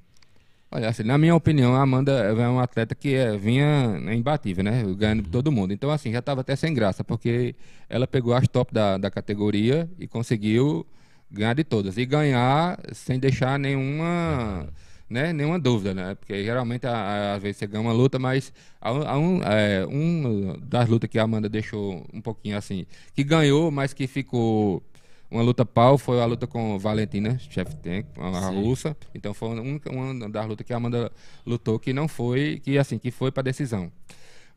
Olha, assim, na minha opinião, a Amanda é uma atleta que é, vinha imbatível, né? Ganhando uhum. todo mundo. Então, assim, já estava até sem graça, porque ela pegou as top da, da categoria e conseguiu ganhar de todas. E ganhar sem deixar nenhuma. Né, nenhuma dúvida, né? Porque geralmente às vezes você ganha uma luta, mas há, um, é, um das lutas que a Amanda deixou um pouquinho assim, que ganhou, mas que ficou uma luta pau foi a luta com Valentina Shevchenko, a Sim. russa. Então foi uma, uma das lutas que a Amanda lutou que não foi, que assim, que foi para decisão.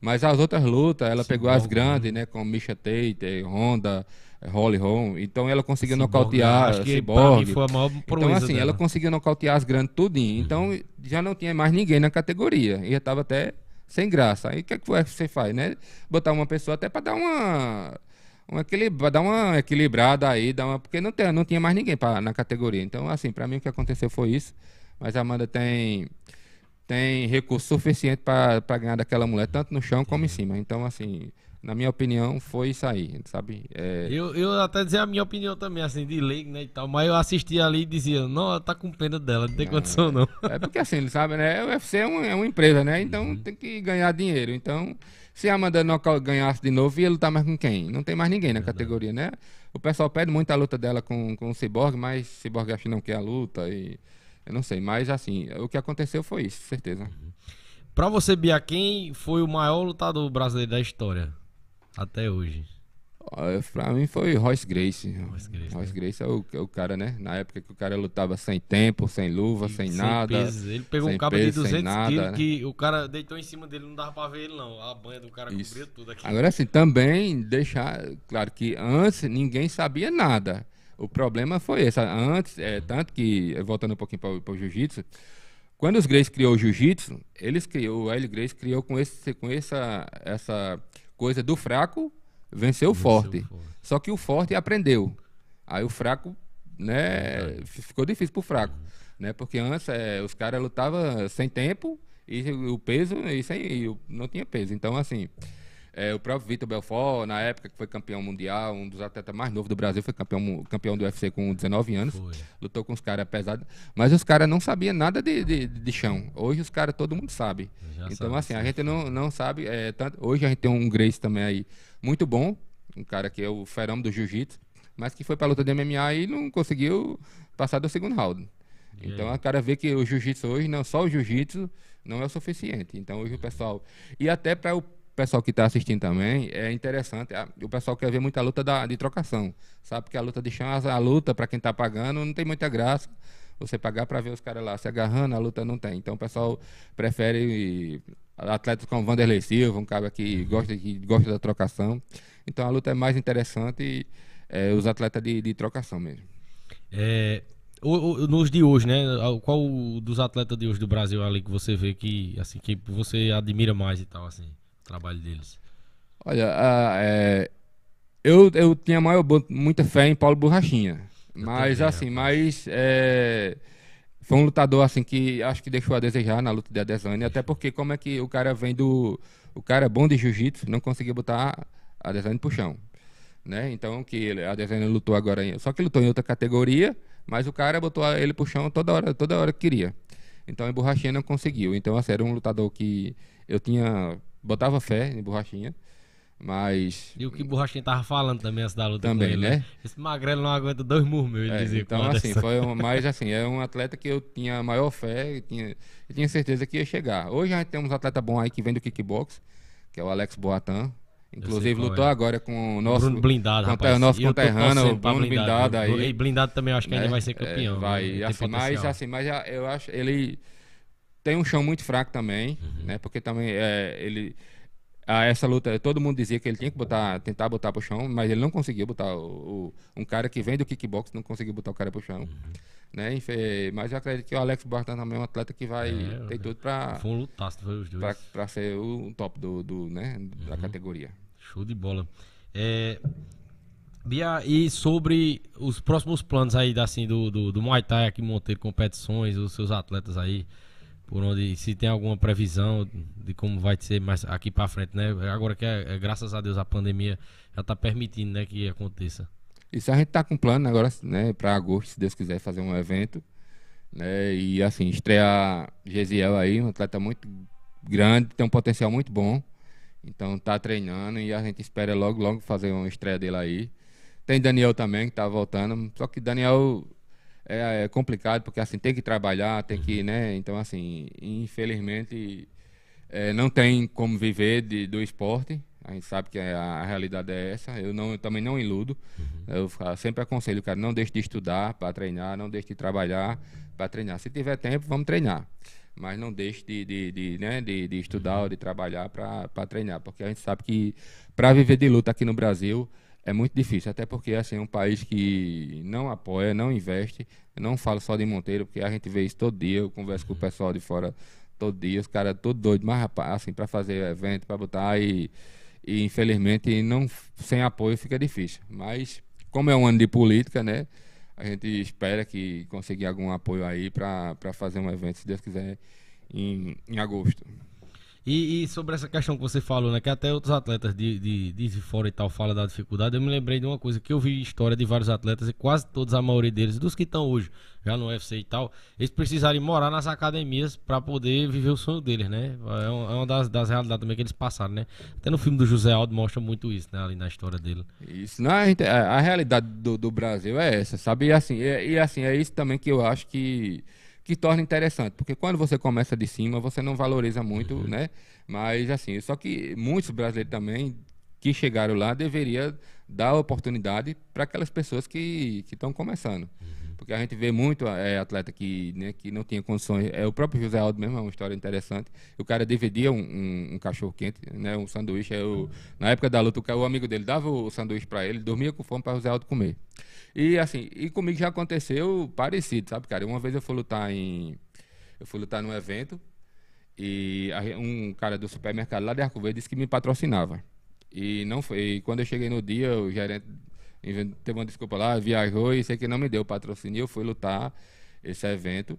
Mas as outras lutas, ela Sim, pegou as grandes, né, com Misha Tate, Honda, Holly Holm. Então ela conseguiu Cyborg, nocautear acho que Cyborg. Foi a maior então assim, dela. ela conseguiu nocautear as grandes tudinho. Uhum. Então já não tinha mais ninguém na categoria. E já estava até sem graça. Aí o que, é que você faz, né? Botar uma pessoa até para dar uma uma equilibra, dar uma equilibrada aí, dar uma, porque não, tem, não tinha mais ninguém pra, na categoria. Então, assim, para mim o que aconteceu foi isso. Mas a Amanda tem tem recurso suficiente para ganhar daquela mulher, tanto no chão como em cima. Então, assim, na minha opinião, foi isso aí, sabe? É... Eu, eu até dizer a minha opinião também, assim, de lei, né, e tal, mas eu assistia ali e dizia, não, tá com pena dela, não tem não, condição não. É porque assim, sabe, né, o UFC é, um, é uma empresa, né, então uhum. tem que ganhar dinheiro, então Se a Amanda não ganhasse de novo, ia lutar mais com quem? Não tem mais ninguém na categoria, né? O pessoal pede muito a luta dela com, com o Cyborg, mas o Cyborg acha que não quer a luta e... Eu não sei, mas assim, o que aconteceu foi isso, certeza. Pra você, Bia, quem foi o maior lutador brasileiro da história até hoje? Pra mim foi Royce Gracie. Royce Gracie, Royce Gracie é o, é o cara, né? Na época que o cara lutava sem tempo, sem luva, sem, nada. peso. Ele pegou sem um cabo de peso, sem 200 nada, quilos né? que o cara deitou em cima dele, não dava pra ver ele não. A banha do cara Isso. cobria tudo aqui. Agora, assim, também deixar claro que antes ninguém sabia nada. O problema foi esse. Antes, é, tanto que, voltando um pouquinho para o jiu-jitsu, quando os Grace criou o jiu-jitsu, eles criou, o Hélio Grace criou com, esse, com essa, essa coisa do fraco vencer o forte. forte. Só que o forte aprendeu. Aí o fraco, né, f- ficou difícil pro fraco, né? Porque antes é, os caras lutavam sem tempo e o peso e sem e o- não tinha peso. Então assim, é, o próprio Vitor Belfort, na época que foi campeão mundial, um dos atletas mais novos do Brasil, foi campeão, campeão do UFC com 19 anos. Foi. Lutou com os caras pesados, mas os caras não sabiam nada de, de, de chão. Hoje os caras todo mundo sabe. Já então sabe, assim, a sim. gente não, não sabe, é, tanto, hoje a gente tem um Grace também aí muito bom, um cara que é o ferão do jiu-jitsu, mas que foi pra luta de MMA e não conseguiu passar do segundo round. Então a cara vê que o jiu-jitsu hoje, não só o jiu-jitsu, não é o suficiente. Então hoje o pessoal. E até para o pessoal que está assistindo também, é interessante. O pessoal quer ver muita luta da, de trocação. Sabe que a luta de chão, a luta, para quem está pagando, não tem muita graça. Você pagar para ver os caras lá se agarrando, a luta não tem. Então o pessoal prefere atletas como Vanderlei Silva, um cara que gosta, que gosta da trocação. Então a luta é mais interessante é, os atletas de, de trocação mesmo. É, o- o- nos de hoje, né? Qual dos atletas de hoje do Brasil ali que você vê que, assim, que você admira mais e tal, assim, trabalho deles? Olha, a- é, eu, eu tinha maior, muita fé em Paulo Borrachinha. Mas também, assim, mas é, foi um lutador assim que acho que deixou a desejar na luta de Adesanya, até porque como é que o cara vem do. O cara é bom de jiu-jitsu, não conseguiu botar a Adesanya pro chão. Né? Então que ele, a Adesanya lutou agora, em, só que lutou em outra categoria, mas o cara botou ele pro chão toda hora, toda hora que queria. Então em Borrachinha não conseguiu. Então assim, era um lutador que eu tinha botava fé em Borrachinha, mas E o que o Borrachinha tava falando também antes da luta Também, com ele, né? Esse magrelo não aguenta dois meu, ele É, dizia. então, com o assim, foi um, mas assim, é um atleta que eu tinha maior fé e tinha, eu tinha certeza que ia chegar. Hoje a gente tem uns atletas bons aí que vem do kickbox, que é o Alex Boatan. Inclusive lutou é. agora com o O nosso. Bruno Blindado, contra- rapaz. nosso eu tô conterrâneo, o Bruno Blindado viu? aí. E Blindado também eu acho que ainda né? vai ser É, campeão. vai, ele tem assim, mas assim, mas já- eu acho ele tem um chão muito fraco também, Uhum. né? Porque também é, ele a essa luta, todo mundo dizia que ele tinha que botar, tentar botar pro chão, mas ele não conseguiu botar o, o- um cara que vem do kickbox não conseguiu botar o cara pro chão, Uhum. né? Mas eu acredito que o Alex Bartan também é um atleta que vai É, tem tudo para Foi um lutaço, foi os dois. para ser o top do, do né, da Uhum. categoria. Show de bola. É, Bia, e sobre os próximos planos aí assim, do, do, do Muay Thai aqui em Monteiro, competições, os seus atletas aí, por onde, se tem alguma previsão de como vai ser mais aqui pra frente, né? Agora que, é, é, graças a Deus, a pandemia já tá permitindo, né, que aconteça. Isso a gente tá com plano agora, né, para agosto, se Deus quiser fazer um evento, né, e assim, estrear Gesiel aí, um atleta muito grande, tem um potencial muito bom. Então tá treinando e a gente espera logo logo fazer uma estreia dele aí. Tem Daniel também que tá voltando, só que Daniel é, é complicado porque assim tem que trabalhar, tem que, né, então assim, infelizmente é, não tem como viver de- do esporte. A gente sabe que a, a realidade é essa. Eu, não, eu também não iludo. Eu fa- sempre aconselho o cara, não deixe de estudar para treinar, não deixe de trabalhar para treinar. Se tiver tempo, vamos treinar. Mas não deixe de, de, de, né, de, de estudar ou de trabalhar para treinar. Porque a gente sabe que para viver de luta aqui no Brasil é muito difícil. Até porque assim, é um país que não apoia, não investe. Eu não falo só de Monteiro, porque a gente vê isso todo dia. Eu converso com o pessoal de fora todo dia, os caras todo doido, mas rapaz, assim, para fazer evento, para botar e, e infelizmente não sem apoio fica difícil. Mas como é um ano de política, né? A gente espera que conseguir algum apoio aí para fazer um evento, se Deus quiser, em, em agosto. E, e, sobre essa questão que você falou, né? Que até outros atletas de, de, de fora e tal falam da dificuldade. Eu me lembrei de uma coisa que eu vi história de vários atletas e quase todos, a maioria deles, dos que estão hoje já no UFC e tal, eles precisarem morar nas academias para poder viver o sonho deles, né? É, é uma das, das realidades também que eles passaram, né? Até no filme do José Aldo mostra muito isso, né? Ali na história dele. Isso, não, a, gente, a, a realidade do, do, Brasil é essa, sabe? E assim, e, e assim, é isso também que eu acho que que torna interessante, porque quando você começa de cima, você não valoriza muito, uhum. né? Mas assim, só que muitos brasileiros também que chegaram lá deveria dar oportunidade para aquelas pessoas que estão começando. Uhum. Porque a gente vê muito é, atleta que, né, que não tinha condições. É o próprio José Aldo mesmo, é uma história interessante. O cara dividia um, um, um cachorro quente, né, um sanduíche. Eu, na época da luta, o amigo dele dava o sanduíche para ele, dormia com fome para José Aldo comer. E assim, e comigo já aconteceu parecido, sabe, cara? Uma vez eu fui lutar em. Eu fui lutar num evento e um cara do supermercado lá de Arco Verde disse que me patrocinava. E não foi. E quando eu cheguei no dia, o gerente teve uma desculpa lá, viajou e sei que não me deu patrocínio. Eu fui lutar esse evento.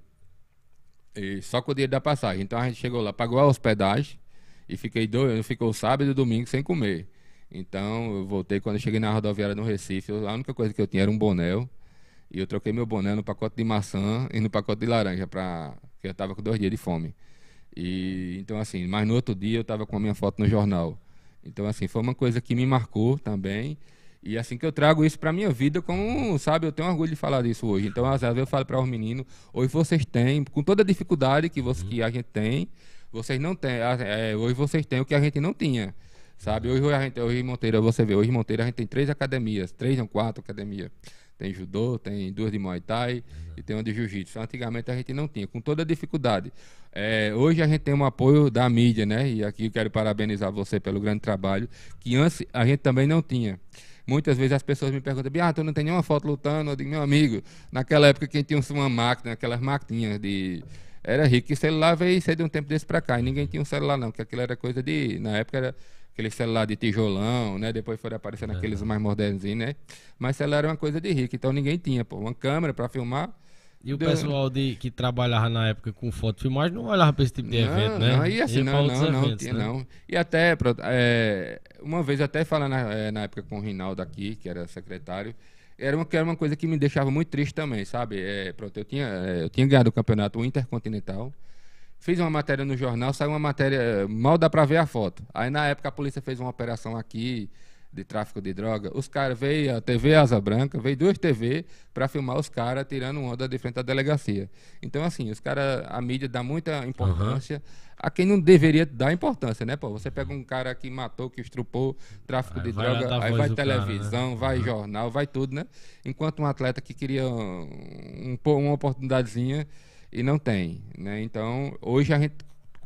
E só com o dia da passagem. Então a gente chegou lá, pagou a hospedagem e fiquei dois, ficou sábado e domingo sem comer. Então eu voltei quando eu cheguei na rodoviária no Recife. a única coisa que eu tinha era um boné. E eu troquei meu boné no pacote de maçã e no pacote de laranja, pra, porque eu estava com dois dias de fome. E então assim, mas no outro dia eu estava com a minha foto no jornal. Então assim, foi uma coisa que me marcou também. E assim que eu trago isso para minha vida, como, sabe, eu tenho orgulho de falar disso hoje. Então, às vezes eu falo para os meninos, hoje vocês têm, com toda a dificuldade que, você, que a gente tem, vocês não têm, é, hoje vocês têm o que a gente não tinha. Sabe? Hoje, a gente, hoje em Monteira, você vê, hoje em Monteira a gente tem três academias, três ou quatro academias. Tem judô, tem duas de Muay Thai uhum. e tem uma de Jiu-Jitsu. Antigamente a gente não tinha, com toda a dificuldade. É, hoje a gente tem um apoio da mídia, né? E aqui eu quero parabenizar você pelo grande trabalho, que antes a gente também não tinha. Muitas vezes as pessoas me perguntam, ah, tu não tem nenhuma foto lutando? Eu digo, meu amigo, naquela época quem tinha uma máquina, aquelas maquininhas de era rico. E celular veio ser de um tempo desse para cá. E ninguém tinha um celular, não, porque aquilo era coisa de. Na época era aquele celular de tijolão, né? Depois foram aparecendo aqueles mais modernos, né? Mas celular era uma coisa de rico, então ninguém tinha, pô, uma câmera para filmar. E o Deu... pessoal de, que trabalhava na época com foto filmagem não olhava para esse tipo de não, evento, né? Não, e assim, não, não, eventos, não, tinha, né? não. E até, é, uma vez até falando na, é, na, época com o Rinaldo aqui, que era secretário, era uma, era uma coisa que me deixava muito triste também, sabe? É, pronto, eu tinha, é, eu tinha ganhado o campeonato intercontinental, Fiz uma matéria no jornal, saiu uma matéria, mal dá pra ver a foto. Aí na época a polícia fez uma operação aqui de tráfico de droga. Os caras veio a TV Asa Branca, veio duas TV para filmar os caras tirando onda de frente à delegacia. Então assim, os caras, a mídia dá muita importância uhum. a quem não deveria dar importância, né? Pô, você pega um cara que matou, que estrupou tráfico aí de droga, aí vai televisão, cara, né? vai uhum. jornal, vai tudo, né? Enquanto um atleta que queria um, um, uma oportunidadezinha e não tem, né? Então, hoje a gente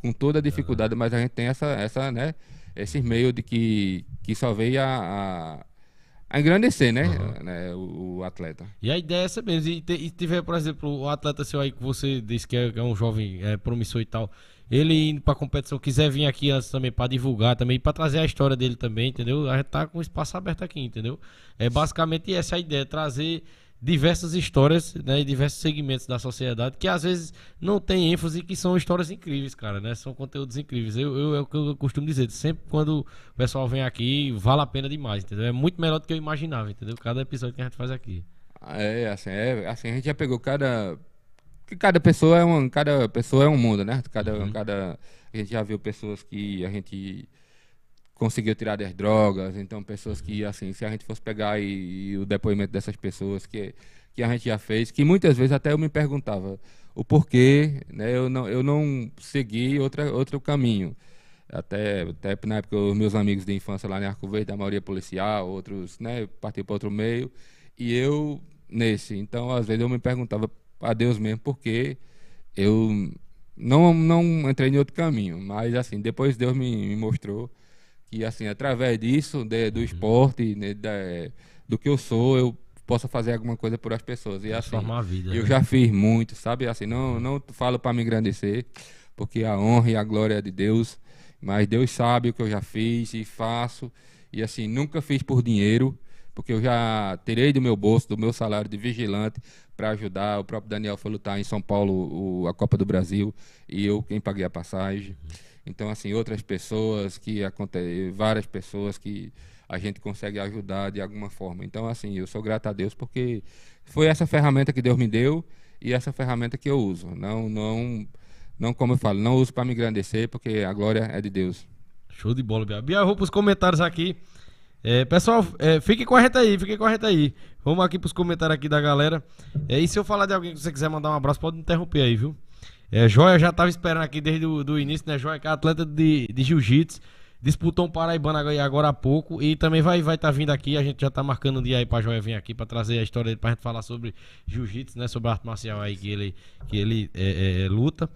com toda a dificuldade, mas a gente tem essa essa, né, esse meio de que que só veio a, a, a engrandecer, né, uhum. o, o, atleta. E a ideia é essa mesmo. E, te, e tiver, por exemplo, o atleta seu aí que você disse que é, é um jovem é, promissor e tal, ele indo pra competição, quiser vir aqui antes também para divulgar, também para trazer a história dele também, entendeu? A gente tá com o espaço aberto aqui, entendeu? É basicamente essa a ideia, trazer diversas histórias, né, e diversos segmentos da sociedade que às vezes não tem ênfase que são histórias incríveis, cara, né? São conteúdos incríveis. Eu, eu é o que eu costumo dizer, sempre quando o pessoal vem aqui, vale a pena demais, entendeu? É muito melhor do que eu imaginava, entendeu? Cada episódio que a gente faz aqui. É, assim, é, assim a gente já pegou cada que cada pessoa é um, cada pessoa é um mundo, né? Cada, uhum. cada a gente já viu pessoas que a gente conseguiu tirar das drogas. Então, pessoas que, assim, se a gente fosse pegar e, e, o depoimento dessas pessoas que, que a gente já fez, que muitas vezes até eu me perguntava o porquê né, eu, não, eu não segui outra, outro caminho. Até, até na época, os meus amigos de infância lá em Arco Verde, a maioria policial, outros né, partiram para outro meio, e eu nesse. Então, às vezes, eu me perguntava a Deus mesmo porque eu não, não entrei em outro caminho. Mas, assim, depois Deus me, me mostrou que assim através disso de, do uhum. esporte né, do que eu sou eu possa fazer alguma coisa por as pessoas e assim a vida, eu né? já fiz muito sabe assim não não falo para me engrandecer porque a honra e a glória é de Deus mas Deus sabe o que eu já fiz e faço e assim nunca fiz por dinheiro porque eu já tirei do meu bolso do meu salário de vigilante para ajudar o próprio Daniel foi lutar em São Paulo o, a Copa do Brasil e eu quem paguei a passagem uhum. Então, assim, outras pessoas que acontecem, várias pessoas que a gente consegue ajudar de alguma forma. Então, assim, eu sou grato a Deus porque foi essa ferramenta que Deus me deu e essa ferramenta que eu uso. Não, não, não como eu falo, não uso para me engrandecer porque a glória é de Deus. Show de bola, Bia. Bia, vou pros comentários aqui. É, pessoal, é, fique gente aí, fique gente aí. Vamos aqui pros comentários aqui da galera. É, e se eu falar de alguém que você quiser mandar um abraço, pode interromper aí, viu? É, Joia já tava esperando aqui desde o início, né? Joia que é atleta de, de jiu-jitsu. Disputou um Paraibano agora há pouco e também vai vai estar tá vindo aqui. A gente já tá marcando um dia aí pra Joia vir aqui pra trazer a história dele pra gente falar sobre jiu-jitsu, né? Sobre a arte marcial aí que ele, que ele é, é, luta.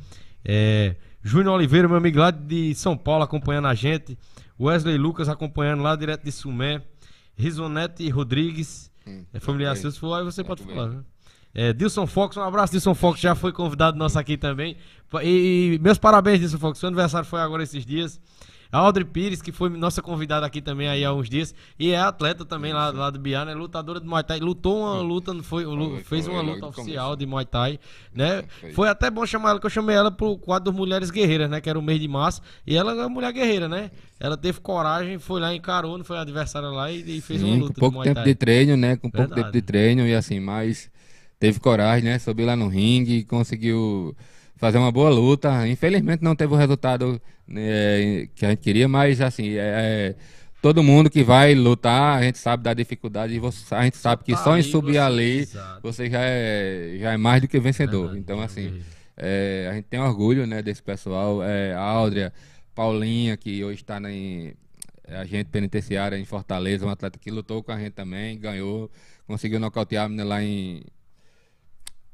É, Júnior Oliveira, meu amigo lá de São Paulo, acompanhando a gente. Wesley Lucas acompanhando lá direto de Sumé. Risonete Rodrigues, hum, é familiar seu, se for aí você pode falar. Né? É, Dilson Fox, um abraço, Dilson Fox, já foi convidado nosso aqui também. E, e meus parabéns, Dilson Fox, seu aniversário foi agora esses dias. A Audrey Pires, que foi nossa convidada aqui também aí há uns dias, e é atleta também lá, lá do Biá, né? Lutadora de Muay Thai. Lutou uma luta, foi, foi fez uma luta oficial de Muay Thai, né? Foi até bom chamar ela, que eu chamei ela pro quadro Mulheres Guerreiras, né? Que era o mês de março. E ela é uma mulher guerreira, né? Ela teve coragem, foi lá, encarou, não foi adversária lá e, e fez Sim, uma luta. Com pouco de tempo de treino, né? Com pouco tempo de treino e assim, mas teve coragem, né? Subiu lá no ringue, conseguiu fazer uma boa luta. Infelizmente não teve o resultado né, que a gente queria, mas assim, é, é, todo mundo que vai lutar, a gente sabe da dificuldade e você, a gente sabe que só em subir você, ali você já é, já é mais do que vencedor. Verdade, então, assim, é, a gente tem orgulho né, desse pessoal. É, a Áudria, Paulinha, que hoje está na agente penitenciária em Fortaleza, um atleta que lutou com a gente também, ganhou, conseguiu nocautear a menina lá em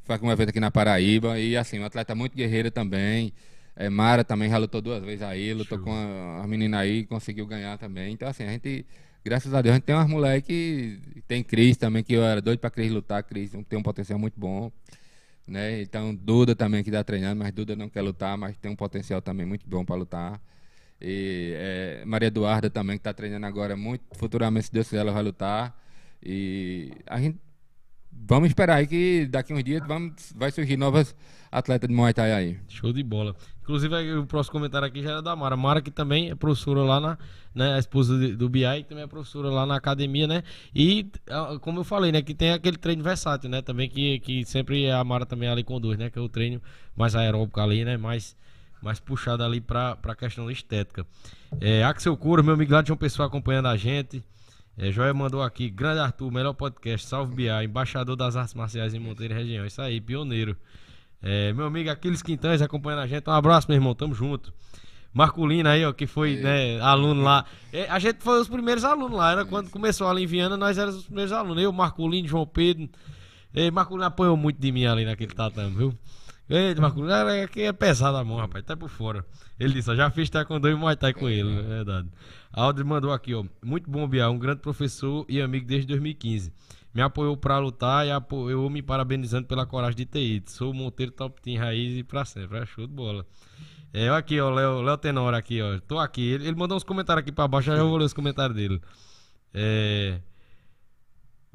Faz um evento aqui na Paraíba. E assim, um atleta muito guerreiro também. É, Mara também já lutou duas vezes aí, lutou Show. com a, a, menina aí, conseguiu ganhar também. Então, assim, a gente, graças a Deus, a gente tem umas moleques que tem Cris também, que eu era doido pra Cris lutar. Cris tem um potencial muito bom. Né? Então, Duda também que está treinando, mas Duda não quer lutar, mas tem um potencial também muito bom para lutar. E é, Maria Eduarda também, que está treinando agora muito, futuramente, se Deus quiser, ela vai lutar. E a gente Vamos esperar aí que daqui uns dias vamos, vai surgir novas atletas de Muay Thai aí. Show de bola. Inclusive, o próximo comentário aqui já era da Mara. Mara que também é professora lá na, né, a esposa do BI, que também é professora lá na academia, né? E, como eu falei, né, que tem aquele treino versátil, né? Também que, que sempre a Mara também ali conduz, né? Que é o treino mais aeróbico ali, né? Mais, mais puxado ali pra, pra questão estética. É, Axel Cura, meu amigo lá de uma pessoa acompanhando a gente. É, Joia mandou aqui, grande Arthur, melhor podcast, salve Bia, embaixador das artes marciais em Monteiro e região. Isso aí, pioneiro. É, meu amigo Aquiles Quintães acompanhando a gente. Um abraço, meu irmão, tamo junto. Marculino aí, ó, que foi né, aluno lá. É, a gente foi os primeiros alunos lá. Era quando começou ali em Viana, nós éramos os primeiros alunos. Eu, Marculino, João Pedro. Marculino apoiou muito de mim ali naquele tatame, viu? Eita, Marculino, aqui é pesado a mão, rapaz, tá por fora. Ele disse, ó, já fiz taekwondo e muay thai com ele, é verdade. Audrey mandou aqui, ó. Muito bom, Bial. Um grande professor e amigo desde 2015. Me apoiou para lutar e apoiou me parabenizando pela coragem de ter ido. Sou Monteiro Top Team Raiz e pra sempre. É show de bola. É, aqui, ó, Léo, Léo Tenor aqui, ó. Tô aqui. Ele, ele mandou uns comentários aqui pra baixo, já vou ler os comentários dele. É.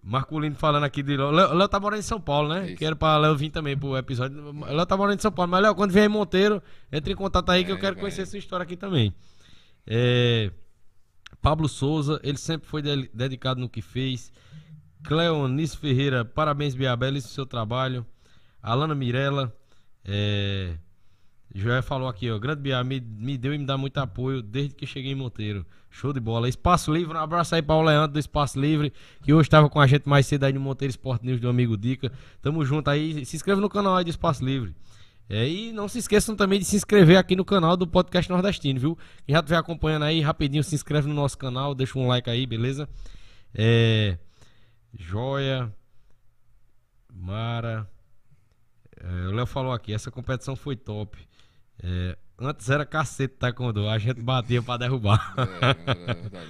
Marculino falando aqui de Léo. Léo tá morando em São Paulo, né? É quero pra Léo vir também pro episódio. Léo tá morando em São Paulo, mas Léo, quando vier em Monteiro, entre em contato aí que é, eu quero conhecer sua história aqui também. É. Pablo Souza, ele sempre foi de dedicado no que fez. Cleonice Ferreira, parabéns, Bia, belíssimo seu trabalho. Alana Mirella, é... Joé falou aqui, ó. Grande Bia, me, me deu e me dá muito apoio desde que cheguei em Monteiro. Show de bola. Espaço Livre, um abraço aí para o Leandro do Espaço Livre, que hoje estava com a gente mais cedo aí no Monteiro Esporte News do amigo Dica. Tamo junto aí. Se inscreve no canal aí do Espaço Livre. É, e não se esqueçam também de se inscrever aqui no canal do Podcast Nordestino, viu? Quem já estiver acompanhando aí, rapidinho se inscreve no nosso canal, deixa um like aí, beleza? É, joia. Mara. É, o Léo falou aqui, essa competição foi top. É, antes era cacete taekwondo, a gente batia pra derrubar. É, é,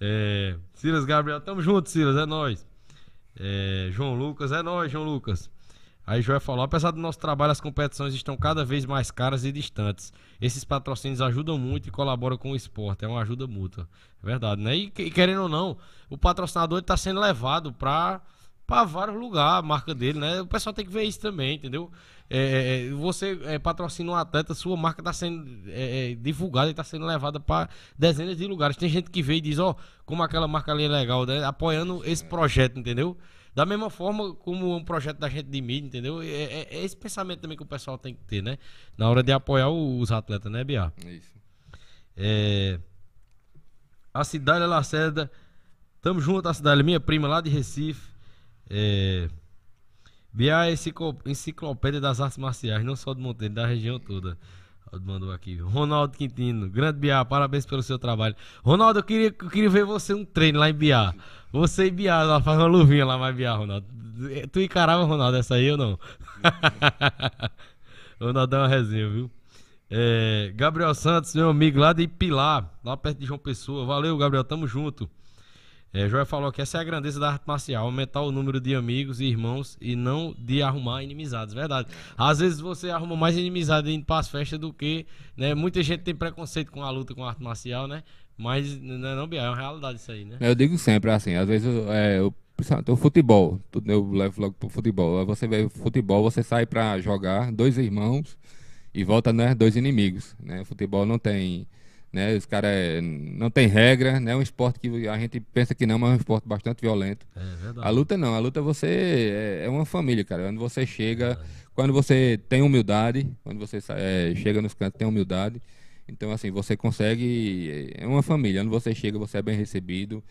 é, Silas Gabriel, tamo junto, Silas, é nóis. É, João Lucas, é nóis, João Lucas. Aí Joé falou: apesar do nosso trabalho, as competições estão cada vez mais caras e distantes. Esses patrocínios ajudam muito e colaboram com o esporte. É uma ajuda mútua. É verdade, né? E, e querendo ou não, o patrocinador está sendo levado para para vários lugares, a marca dele, né? O pessoal tem que ver isso também, entendeu? É, é, é você é, patrocina um atleta, sua marca está sendo é, é, divulgada e está sendo levada para dezenas de lugares. Tem gente que vê e diz, ó, oh, como aquela marca ali é legal, né? apoiando esse projeto, entendeu? Da mesma forma como um projeto da gente de mídia, entendeu? É, é, esse pensamento também que o pessoal tem que ter, né? Na hora de apoiar os atletas, né, Bia? Isso. É... A Cidade Lacerda, tamo junto, a Cidade, minha prima lá de Recife. É... Bia é enciclopédia das artes marciais, não só do Monteiro, da região toda. Mandou aqui. Ronaldo Quintino, grande Bia, parabéns pelo seu trabalho. Ronaldo, eu queria, eu queria ver você um treino lá em Bia. Você e Bia, lá faz uma luvinha lá, mais Bia, Ronaldo. Tu encarava, Ronaldo, essa aí ou não? Ronaldo é uma resenha, viu? É, Gabriel Santos, meu amigo lá de Pilar, lá perto de João Pessoa. Valeu, Gabriel, tamo junto. É, Joel falou que essa é a grandeza da arte marcial, aumentar o número de amigos e irmãos e não de arrumar inimizades, verdade. Às vezes você arruma mais inimizade indo para as festas do que, né? Muita gente tem preconceito com a luta com a arte marcial, né? Mas não é não, Bia, é uma realidade isso aí, né? Eu digo sempre assim, às vezes é, eu, o futebol, eu levo logo pro futebol. Você vê futebol, você sai para jogar, dois irmãos e volta, né, dois inimigos, né? O futebol não tem né? Os caras é, não tem regra, né? É um esporte que a gente pensa que não, mas é um esporte bastante violento. É verdade. A luta não, a luta você é, é uma família, cara. Quando você chega, é quando você tem humildade, quando você é, chega nos cantos tem humildade, então assim você consegue é uma família. Quando você chega você é bem recebido.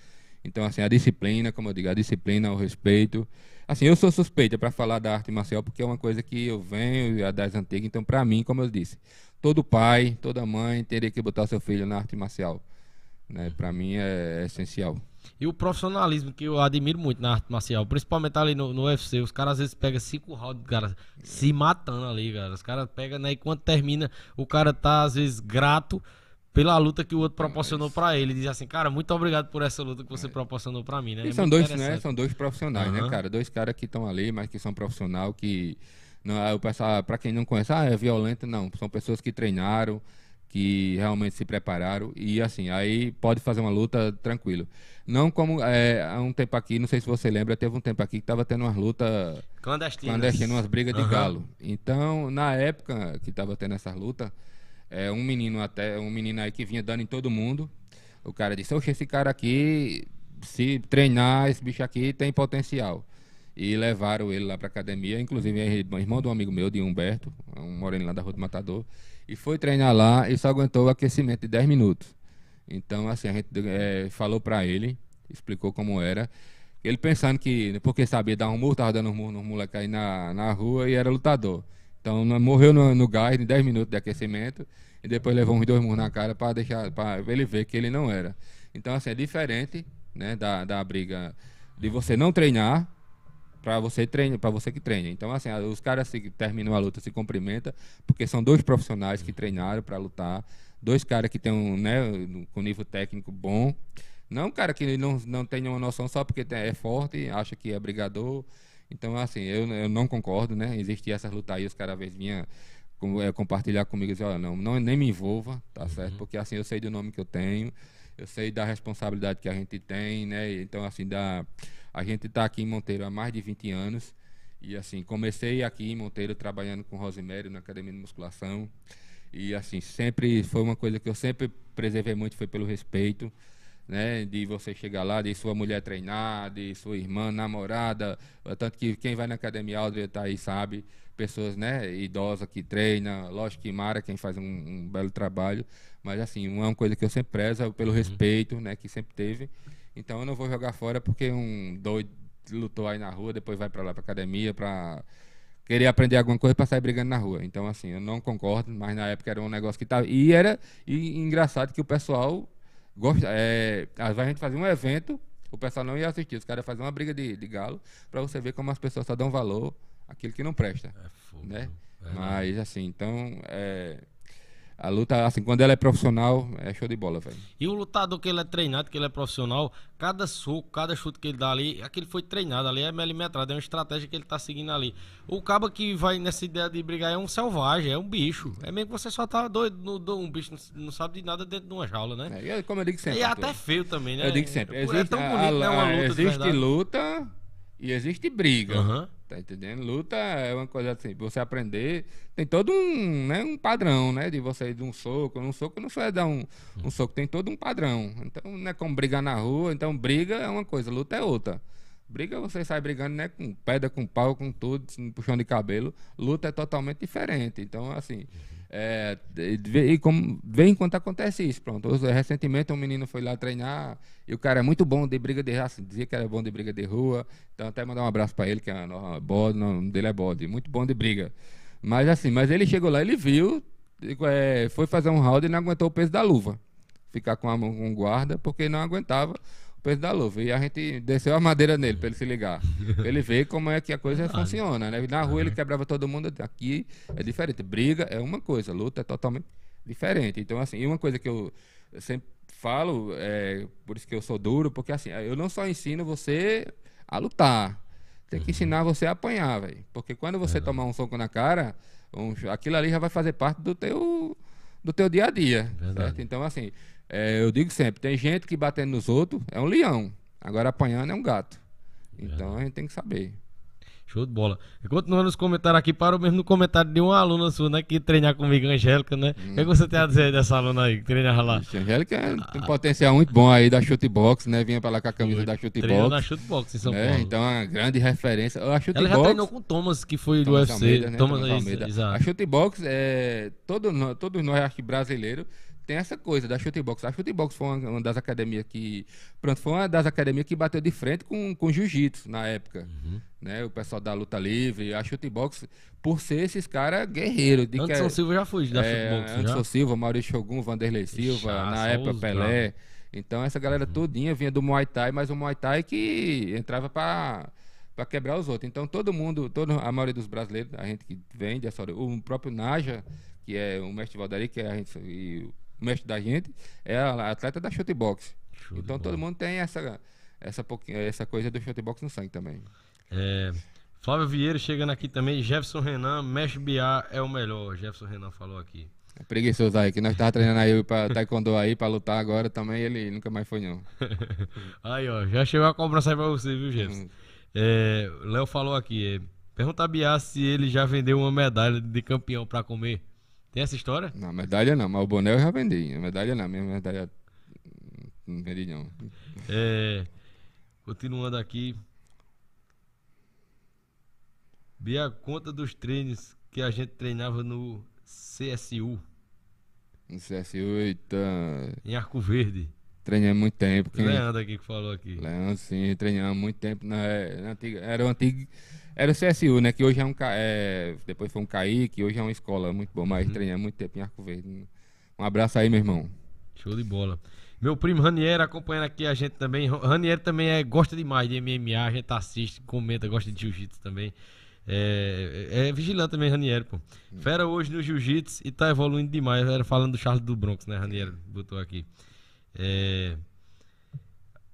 Então assim a disciplina, como eu digo, a disciplina, o respeito. Assim eu sou suspeita para falar da arte marcial porque é uma coisa que eu venho das antigas. Então para mim, como eu disse, todo pai, toda mãe teria que botar seu filho na arte marcial. Né? Para mim é, é, essencial. E o profissionalismo que eu admiro muito na arte marcial, principalmente ali no, no UFC, os caras às vezes pegam cinco rounds, cara, se matando ali, cara. Os caras pegam, né? E quando termina, o cara tá às vezes grato pela luta que o outro proporcionou para ele. Diz assim, cara, muito obrigado por essa luta que você é. proporcionou para mim, né? É são dois, né? São dois profissionais, uhum. né, cara? Dois caras que estão ali, mas que são profissional que não, o pessoal, para quem não conhece, ah, é violenta, não. São pessoas que treinaram, que realmente se prepararam e assim, aí pode fazer uma luta tranquilo. Não como é, há um tempo aqui, não sei se você lembra, teve um tempo aqui que estava tendo umas lutas clandestinas, clandestinas umas brigas uhum. de galo. Então, na época que estava tendo essa luta, é, um menino até, um menino aí que vinha dando em todo mundo, o cara disse, oxe, esse cara aqui, se treinar, esse bicho aqui tem potencial e levaram ele lá para academia, inclusive é irmão de um amigo meu, de Humberto, um moreno lá da Rua do Matador, e foi treinar lá e só aguentou o aquecimento de 10 minutos. Então, assim, a gente é, falou para ele, explicou como era, ele pensando que, porque sabia dar um murro, tava dando um murro no moleque aí na, na rua e era lutador. Então, morreu no, no gás em 10 minutos de aquecimento e depois levou uns dois murros na cara para deixar, para ele ver que ele não era. Então, assim, é diferente, né, da, da briga de você não treinar para você treine, para você que treina. Então assim, os caras se terminam a luta se cumprimenta, porque são dois profissionais que treinaram para lutar, dois caras que têm um, né, com nível técnico bom. Não um cara que não, não tem nenhuma noção só porque é forte, acha que é brigador. Então, assim, eu, eu não concordo, né? Existia essas lutas aí, os caras às vezes vinham é, compartilhar comigo e dizer, olha, não, não, nem me envolva, tá certo? Uhum. Porque assim, eu sei do nome que eu tenho, eu sei da responsabilidade que a gente tem, né? Então, assim, da a gente está aqui em Monteiro há mais de 20 anos. E assim, comecei aqui em Monteiro trabalhando com Rosimério na academia de musculação. E assim, sempre foi uma coisa que eu sempre preservei muito foi pelo respeito, né, de você chegar lá, de sua mulher treinar, de sua irmã, namorada, tanto que quem vai na academia Aldria tá aí sabe, pessoas, né, idosas que treina, lógico que Mara quem faz um, um belo trabalho, mas assim, uma coisa que eu sempre prezo pelo uhum. respeito, né, que sempre teve. Então eu não vou jogar fora porque um doido lutou aí na rua, depois vai para lá para academia para querer aprender alguma coisa para sair brigando na rua. Então assim, eu não concordo, mas na época era um negócio que tava e era e engraçado que o pessoal gosta, é, às vezes a gente fazia um evento, o pessoal não ia assistir, os caras faziam uma briga de, de galo para você ver como as pessoas só dão valor àquilo que não presta, é fogo, né? É mas assim, então é, a luta, assim, quando ela é profissional, é show de bola, velho. E o lutador que ele é treinado, que ele é profissional, cada soco, cada chute que ele dá ali, aquele foi treinado ali, é milimetrado, é uma estratégia que ele tá seguindo ali. O cabo que vai nessa ideia de brigar é um selvagem, é um bicho. É mesmo que você só tá doido, no, um bicho não, sabe de nada dentro de uma jaula, né? É, como eu digo sempre. E é até feio também, né? Eu digo sempre. É, existe, é tão bonito, a, a, né? Uma luta Existe luta e existe briga. Aham. Tá entendendo? Luta é uma coisa assim, você aprender, tem todo um, né, um padrão, né, de você ir de um soco, um soco não só é dar um, um soco, tem todo um padrão. Então não é como brigar na rua, então briga é uma coisa, luta é outra. Briga você sai brigando, né, com pedra, com pau, com tudo, puxão de cabelo. Luta é totalmente diferente. Então, assim, é, e como, de vez em quando acontece isso, pronto. Recentemente um menino foi lá treinar e o cara é muito bom de briga de raça, dizia que era bom de briga de rua. Então até mandar um abraço para ele, que é no- bode, o nome dele é bode, muito bom de briga. Mas assim, mas ele chegou lá, ele viu, é, foi fazer um round e não aguentou o peso da luva. Ficar com a mão com guarda, porque não aguentava peso da luva. E a gente desceu a madeira nele para ele se ligar. Ele ver como é que a coisa funciona, né? Na rua ele quebrava todo mundo, aqui é diferente. Briga é uma coisa, luta é totalmente diferente. Então, assim, e uma coisa que eu sempre falo, é, por isso que eu sou duro, porque assim, eu não só ensino você a lutar, tem que ensinar você a apanhar, velho. Porque quando você tomar um soco na cara, um- aquilo ali já vai fazer parte do teu, do teu dia a dia. Verdade. certo? Então, assim, é, eu digo sempre, tem gente que batendo nos outros é um leão, agora apanhando é um gato. Então a gente tem que saber. Show de bola. E Continuando os comentários aqui, parou mesmo no comentário de uma aluna sua, né? Que treinar comigo, Angélica, né? O que, é que você tem a dizer dessa aluna aí, que treinava lá? Ixi, a Angélica é- tem um potencial muito bom aí da chute box, né? Vinha pra lá com a camisa da chute Treinou na box. Shootbox em São Né? Paulo. Então, uma grande referência. A chute Ela já treinou com o Thomas, que foi do Thomas UFC. Almeida, né? Thomas, Thomas isso, Almeida. A exato. chutebox, é, todo, todos nós, acho que brasileiros, tem essa coisa da chutebox. A chutebox foi uma, uma das academias que. Pronto, foi uma das academias que bateu de frente com, com jiu-jitsu na época. Uhum. Né? O pessoal da luta livre, a chutebox, por ser esses caras guerreiros. De que Anderson é- Silva já foi da é, Shootbox, Anderson já? Silva, Maurício Shogun, Vanderlei Silva, Já, na época Pelé. Então essa galera Uhum. todinha vinha do Muay Thai, mas o Muay Thai que entrava pra para quebrar os outros. Então todo mundo, todo, a maioria dos brasileiros, a gente que vem dessa o próprio Naja, que é o mestre Valdari, que é a gente, e o mestre da gente, é atleta da chutebox. Show de Então todo mundo tem essa essa essa coisa do chutebox no sangue também. É, Flávio Vieira chegando aqui também. Jefferson Renan, Mestre Biá é o melhor. Jefferson Renan falou aqui. É preguiçoso aí, que nós tava treinando aí pra taekwondo aí, pra lutar agora também, ele nunca mais foi não. Aí, ó, já chegou a cobrança aí pra você, viu, Hum. Jefferson? É, Léo falou aqui. É, pergunta a Biá se ele já vendeu uma medalha de campeão pra comer. Tem essa história? Não, medalha não, mas o boné eu já vendi. A medalha não, minha medalha não vendi não. É, continuando aqui. Bia, conta dos treinos que a gente treinava no CSU, No CSU, eita, em Arco Verde. Treinei muito tempo. Quem... Leandro aqui que falou aqui. Leandro, sim, treinei há muito tempo. Na, é, na antiga, era o antigo. Era o CSU, né? Que hoje é um. É, depois foi um CAI, que hoje é uma escola muito boa, mas treinei há muito tempo em Arco Verde. Um abraço aí, meu irmão. Show de bola. Meu primo Ranieri acompanhando aqui a gente também. Ranieri também é, gosta demais de MMA, a gente assiste, comenta, gosta de jiu-jitsu também. É, é vigilante também, Ranieri, pô. Fera hoje no jiu-jitsu e tá evoluindo demais. Era falando do Charles do Bronx, né, Ranieri? Botou aqui. É,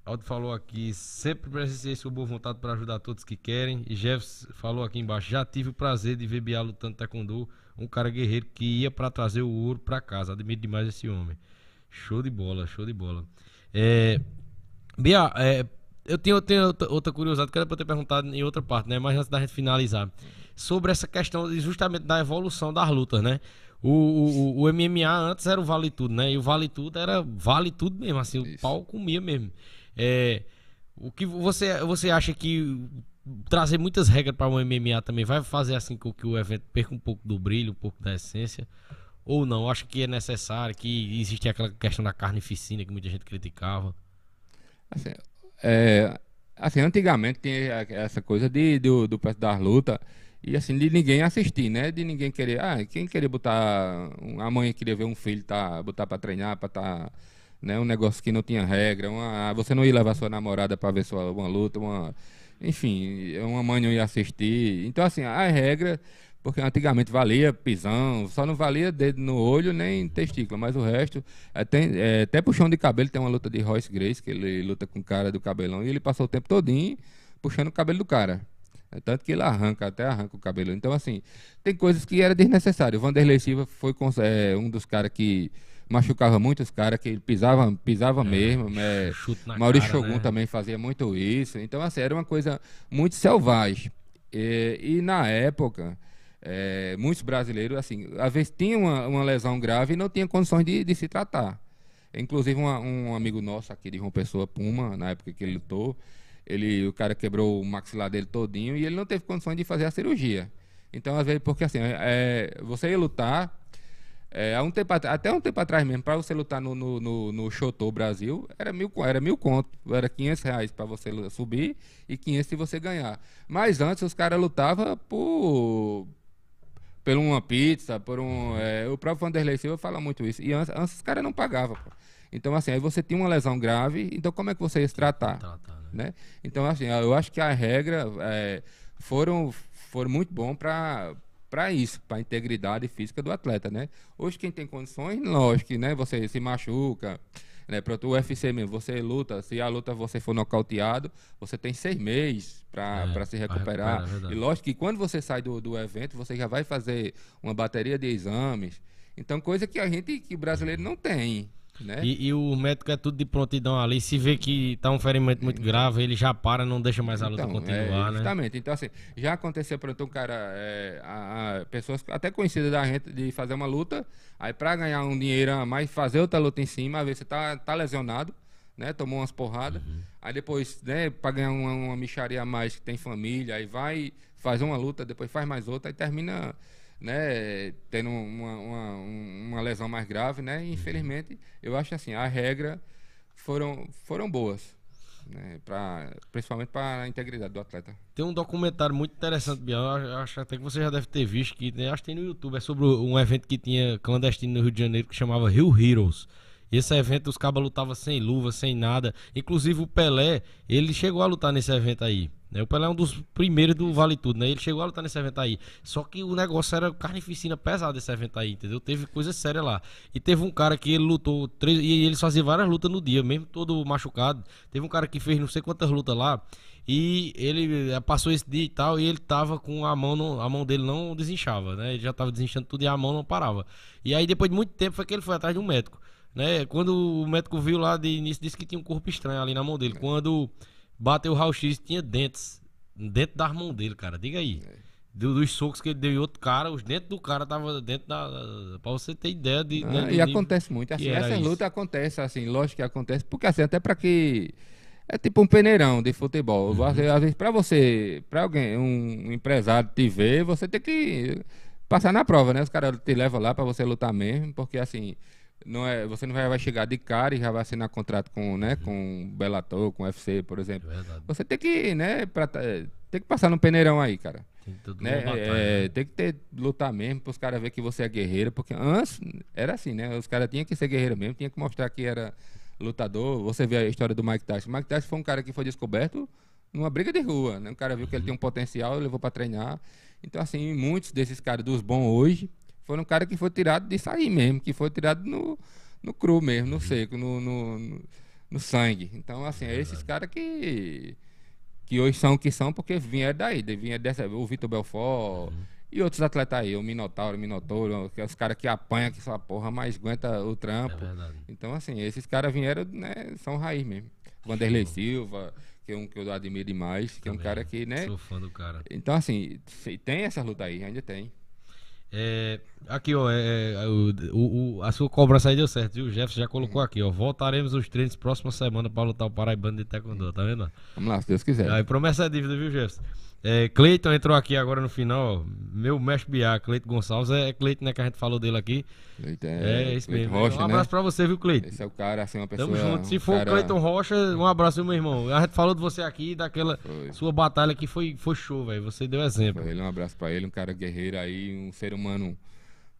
Aldo falou aqui, sempre precisei sua boa vontade para ajudar todos que querem. E Jeffs falou aqui embaixo, já tive o prazer de ver Biá lutando taekwondo, um cara guerreiro que ia para trazer o ouro para casa. Admiro demais esse homem. Show de bola, show de bola. É, Bia, é, eu tenho, tenho outra, outra curiosidade que era eu ter perguntado em outra parte, né? Mas antes da gente finalizar. Sobre essa questão de- justamente da evolução das lutas, né? O, o, o MMA antes era o vale tudo, né? E o vale tudo era vale tudo mesmo, assim, o Isso. pau comia mesmo. É, o que você, você acha que trazer muitas regras para o MMA também vai fazer assim com que o evento perca um pouco do brilho, um pouco da essência? Ou não? Acho que é necessário, que existe aquela questão da carnificina que muita gente criticava. Assim, é, assim, antigamente tinha essa coisa de, do, do preço das lutas e assim, de ninguém assistir, né? De ninguém querer. Ah, quem queria botar. A mãe queria ver um filho tá, botar pra treinar, pra tá. Né, um negócio que não tinha regra. Uma, você não ia levar sua namorada pra ver sua, uma luta, uma. Enfim, uma mãe não ia assistir. Então, assim, a regra. Porque antigamente valia pisão, só não valia dedo no olho nem testículo, mas o resto. é, tem, é, até puxão de cabelo, tem uma luta de Royce Grace, que ele luta com o cara do cabelão, e ele passou o tempo todinho puxando o cabelo do cara. É tanto que ele arranca, até arranca o cabelo. Então, assim, tem coisas que era desnecessário. O Vanderlei Silva foi é, um dos caras que machucava muito os caras, que ele pisava, pisava é, mesmo. É, Maurício cara, Shogun né? também fazia muito isso. Então, assim, era uma coisa muito selvagem. E, e na época, é, muitos brasileiros, assim, às vezes tinham uma, uma, lesão grave e não tinha condições de, de se tratar. Inclusive, uma, um amigo nosso aqui de João Pessoa, Puma, na época que ele lutou, ele, o cara quebrou o maxilar dele todinho e ele não teve condições de fazer a cirurgia. Então, às vezes, porque assim, é, você ia lutar, é, um tempo, até um tempo atrás mesmo, para você lutar no, no, no, no Chotô Brasil, era mil, era mil conto, era 500 reais para você subir e 500 se você ganhar. Mas antes os caras lutavam por, por uma pizza, por um. É, o próprio Vanderlei Silva fala muito isso. E antes, antes os caras não pagavam. Então, assim, aí você tinha uma lesão grave, então como é que você ia se tratar? tratar né? Então, assim, eu acho que a regra é, foram, foram muito bom para para isso, para a integridade física do atleta, né? Hoje quem tem condições, lógico né, você se machuca, né, para o UFC mesmo, você luta, se a luta você for nocauteado, você tem seis meses para é, se recuperar. recuperar é e lógico que quando você sai do, do evento, você já vai fazer uma bateria de exames. Então, coisa que a gente, que o brasileiro não tem. Né? E, e, o médico é tudo de prontidão ali. Se vê que tá um ferimento muito grave, ele já para, não deixa mais a luta então, continuar, é, Justamente. Né? Então, assim, já aconteceu, por exemplo, um cara, é, a, a, pessoas até conhecidas da gente, de fazer uma luta, aí para ganhar um dinheiro a mais, fazer outra luta em cima, às vezes você tá, tá lesionado, né? Tomou umas porradas. Uhum. Aí depois, né, para ganhar uma, uma micharia a mais que tem família, aí vai, faz uma luta, depois faz mais outra, aí termina né, tendo uma, uma, uma, lesão mais grave, né? E, infelizmente, eu acho assim, a regra foram, foram boas. Né, pra, principalmente para a integridade do atleta. Tem um documentário muito interessante, Biel. Acho até que você já deve ter visto, que acho que tem no YouTube. É sobre um evento que tinha clandestino no Rio de Janeiro que chamava Rio Heroes. Esse evento os cabas lutavam sem luva, sem nada. Inclusive o Pelé, ele chegou a lutar nesse evento aí. Né? O Pelé é um dos primeiros do Vale Tudo, né? Ele chegou a lutar nesse evento aí. Só que o negócio era carnificina pesada esse evento aí, entendeu? Teve coisa séria lá. E teve um cara que ele lutou três. E eles faziam várias lutas no dia, mesmo todo machucado. Teve um cara que fez não sei quantas lutas lá. E ele eh, passou esse dia e tal, e ele tava com a mão, no, a mão dele não desinchava, né? Ele já tava desinchando tudo e a mão não parava. E aí, depois de muito tempo, foi que ele foi atrás de um médico. Né? Quando o médico viu lá de início, disse que tinha um corpo estranho ali na mão dele. Quando Bateu o raio-x tinha dentes dentro das mãos dele, cara. Diga aí. É. Do, dos socos que ele deu em outro cara, os dentes do cara tava dentro da. Pra você ter ideia de. Ah, né, e acontece muito. Assim, essa isso. luta acontece, assim, lógico que acontece, porque assim, até pra que. É tipo um peneirão de futebol. Uhum. Às vezes, pra você, pra alguém, um empresário te ver, você tem que passar na prova, né? Os caras te levam lá pra você lutar mesmo, porque assim não é, você não vai, vai chegar de cara e já vai assinar contrato com, né, uhum. com Bellator, com UFC, por exemplo. É você tem que, né, pra, tem que passar no peneirão aí, cara. Tem, né? é, né? tem que ter, lutar mesmo para os caras verem que você é guerreiro, porque antes era assim, né? Os caras tinham que ser guerreiro mesmo, tinha que mostrar que era lutador. Você vê a história do Mike Tyson. O Mike Tyson foi um cara que foi descoberto numa briga de rua, né? O cara viu que ele tinha um potencial, levou para treinar. Então, assim, muitos desses caras dos bons hoje foram um cara que foi tirado de sair mesmo, que foi tirado no, no cru mesmo, no uhum. seco, no, no, no sangue. Então, assim, é esses caras que, que hoje são o que são porque vieram daí, vieram dessa, o Vitor Belfort uhum. e outros atletas aí, o Minotauro, o Minotouro, que é os caras que apanham que essa porra, mas aguenta o trampo. É então, assim, esses caras vieram, né, são raiz mesmo. Vanderlei Silva, que é um que eu admiro demais, que Também. é um cara que, né? Sou fã do cara. Então, assim, tem essa luta aí, ainda tem. É, aqui, ó, é, é, o, o, a sua cobrança aí deu certo, viu? O Jefferson já colocou aqui, ó. Voltaremos os treinos próxima semana para lutar o Paraibano de Taekwondo, tá vendo? Vamos lá, se Deus quiser. Aí promessa é dívida, viu, Jefferson? É, Cleiton entrou aqui agora no final. Meu mestre Biá, Cleiton Gonçalves. É Cleiton, né, que a gente falou dele aqui. Cleiton é, é isso mesmo. Rocha, um abraço né? pra você, viu, Cleiton? Esse é o cara, assim, uma pessoa. Tamo junto. Se for cara... Cleiton Rocha, um abraço, meu irmão. A gente falou de você aqui, daquela foi. sua batalha que foi, foi show, velho. Você deu exemplo. Foi. Um abraço pra ele, um cara guerreiro aí, um ser humano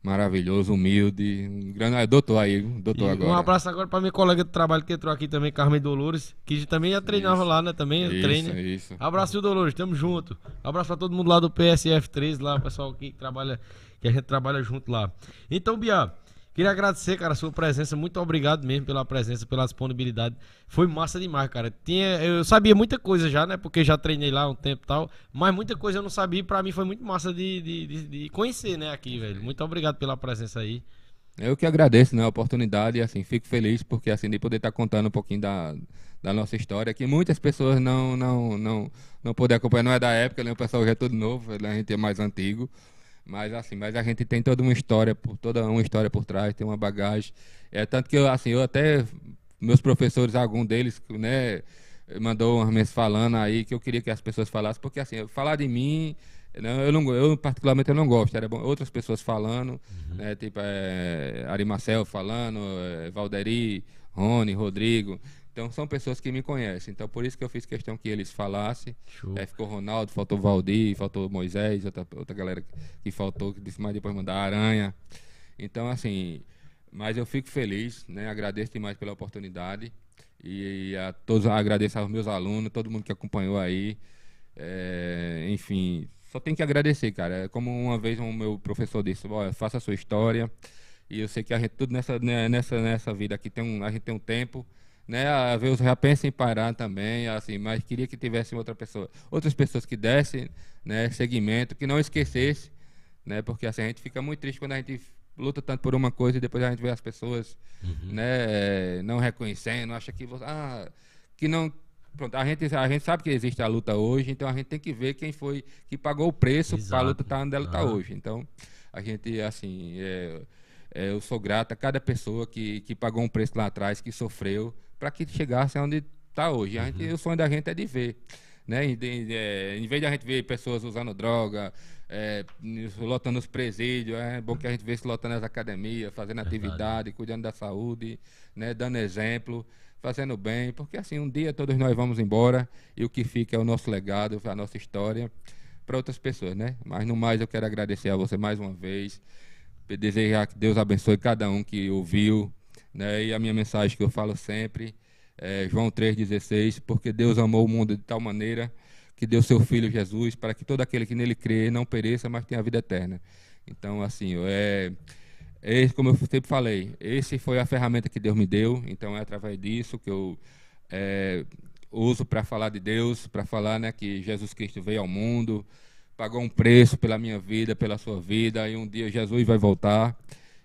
Maravilhoso, humilde, um grande é, doutor aí, doutor e agora. Um abraço agora para minha colega de trabalho que entrou aqui também, Carmen Dolores, que também já treinava isso, lá, né? Também isso, treina. Isso. Abraço, Dolores, tamo junto. Abraço para todo mundo lá do PSF 3, lá, o pessoal que trabalha, que a gente trabalha junto lá. Então, Bia, Queria agradecer, cara, a sua presença. Muito obrigado mesmo pela presença, pela disponibilidade. Foi massa demais, cara. Tinha, eu sabia muita coisa já, né? Porque já treinei lá um tempo e tal. Mas muita coisa eu não sabia. Pra mim foi muito massa de, de, de, de conhecer, né, aqui, velho. Muito obrigado pela presença aí. Eu que agradeço né, a oportunidade e assim, fico feliz porque assim, de poder estar contando um pouquinho da, da nossa história, que muitas pessoas não não não não poder acompanhar, não é da época, né? o pessoal já é todo novo, né, a gente é mais antigo. Mas assim, mas a gente tem toda uma história, toda uma história por trás, tem uma bagagem. É tanto que eu assim, eu até meus professores, algum deles, né, mandou uma mensagem falando aí que eu queria que as pessoas falassem, porque assim, falar de mim não, eu, não, eu particularmente eu não gosto. Era bom, outras pessoas falando, uhum. né, tipo é, Ari Marcel falando, é, Valderi, Rony, Rodrigo. Então são pessoas que me conhecem. Então por isso que eu fiz questão que eles falassem. É, ficou Ronaldo, faltou Valdir, faltou Moisés, outra, outra galera que faltou, que disse mais depois mandar Aranha. Então assim, mas eu fico feliz, né? Agradeço demais pela oportunidade. E, a todos agradeço aos meus alunos, todo mundo que acompanhou aí. É, enfim, só tem que agradecer, cara. É como uma vez um meu professor disse, olha, faça a sua história. E eu sei que a gente tudo nessa né, nessa nessa vida aqui tem um a gente tem um tempo, né? Às vezes já pensa em parar também, assim, mas queria que tivesse outra pessoa, outras pessoas que dessem, né, segmento, que não esquecesse, né? Porque assim a gente fica muito triste quando a gente luta tanto por uma coisa e depois a gente vê as pessoas, uhum. né, não reconhecendo, acha que você, ah, que não Pronto, a gente, a gente sabe que existe a luta hoje, então a gente tem que ver quem foi que pagou o preço para a luta estar tá onde ela está hoje. Então, a gente, assim, é, é, eu sou grato a cada pessoa que, que pagou um preço lá atrás, que sofreu, para que chegasse onde está hoje. A gente, uhum. O sonho da gente é de ver. Né? Em, de, é, em vez de a gente ver pessoas usando droga, é, lotando os presídios, é bom que a gente vê se lotando as academias, fazendo atividade, cuidando da saúde, né? dando exemplo fazendo bem, porque assim, um dia todos nós vamos embora e o que fica é o nosso legado, a nossa história para outras pessoas, né? Mas no mais eu quero agradecer a você mais uma vez, desejar que Deus abençoe cada um que ouviu, né? E a minha mensagem que eu falo sempre é João 3:16, porque Deus amou o mundo de tal maneira que deu seu filho Jesus para que todo aquele que nele crê não pereça, mas tenha a vida eterna. Então, assim, é esse, como eu sempre falei, esse foi a ferramenta que Deus me deu, então é através disso que eu é, uso para falar de Deus, para falar né, que Jesus Cristo veio ao mundo, pagou um preço pela minha vida, pela sua vida, e um dia Jesus vai voltar.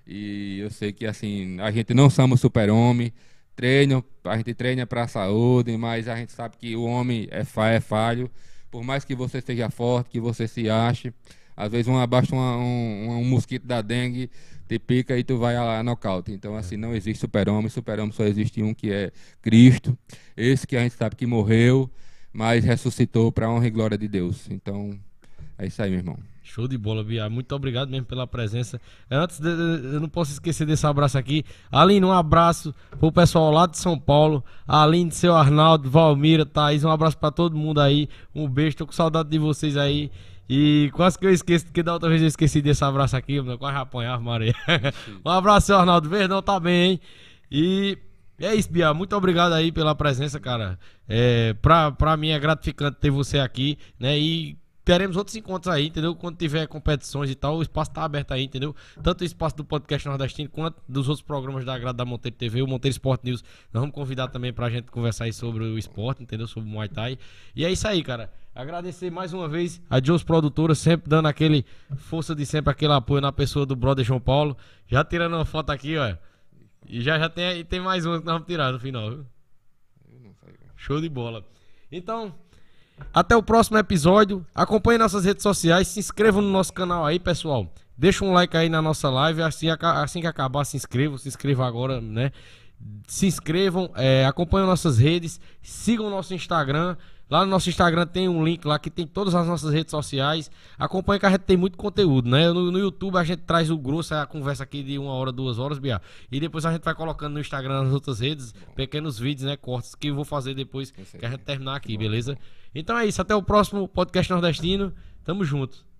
E eu sei que assim, a gente não somos super-homem, treino, a gente treina para a saúde, mas a gente sabe que o homem é, fa é falho. Por mais que você seja forte, que você se ache, às vezes um abaixa uma, um, um mosquito da dengue, te pica e tu vai a, a nocaute. Então, assim, não existe super-homem. Super-homem só existe um que é Cristo. Esse que a gente sabe que morreu, mas ressuscitou para a honra e glória de Deus. Então, é isso aí, meu irmão. Show de bola, Bia. Muito obrigado mesmo pela presença. Antes, de, eu não posso esquecer desse abraço aqui. Aline, um abraço pro pessoal lá de São Paulo. Aline, seu Arnaldo, Valmira, Thaís, um abraço para todo mundo aí. Um beijo, tô com saudade de vocês aí. E quase que eu esqueço, porque da outra vez eu esqueci desse abraço aqui, mano. Quase apanhar, Maria. um abraço, seu Arnaldo. Verdão tá bem, hein? E é isso, Bia. Muito obrigado aí pela presença, cara. É, pra, pra mim é gratificante ter você aqui, né? E teremos outros encontros aí, entendeu? Quando tiver competições e tal, o espaço tá aberto aí, entendeu? Tanto o espaço do podcast nordestino quanto dos outros programas da grade da Monteiro TV, o Monteiro Sport News. Nós vamos convidar também pra gente conversar aí sobre o esporte, entendeu? Sobre o Muay Thai. E é isso aí, cara. Agradecer mais uma vez a Jones Produtora, sempre dando aquele força de sempre, aquele apoio na pessoa do brother João Paulo. Já tirando uma foto aqui, ó. E já, já tem, tem mais uma que nós vamos tirar no final, viu? Show de bola. Então, até o próximo episódio. Acompanhe nossas redes sociais. Se inscrevam no nosso canal aí, pessoal. Deixa um like aí na nossa live. Assim, assim que acabar, se inscreva. Se inscreva agora, né? Se inscrevam, é, acompanhem nossas redes, sigam nosso Instagram. Lá no nosso Instagram tem um link lá que tem todas as nossas redes sociais. Acompanhe que a gente tem muito conteúdo, né? No, no YouTube a gente traz o grosso, a conversa aqui de uma hora, duas horas, Bia. E depois a gente vai colocando no Instagram nas outras redes, pequenos vídeos, né? Cortes que eu vou fazer depois que a gente terminar aqui, beleza? Então é isso, até o próximo podcast nordestino. Tamo junto.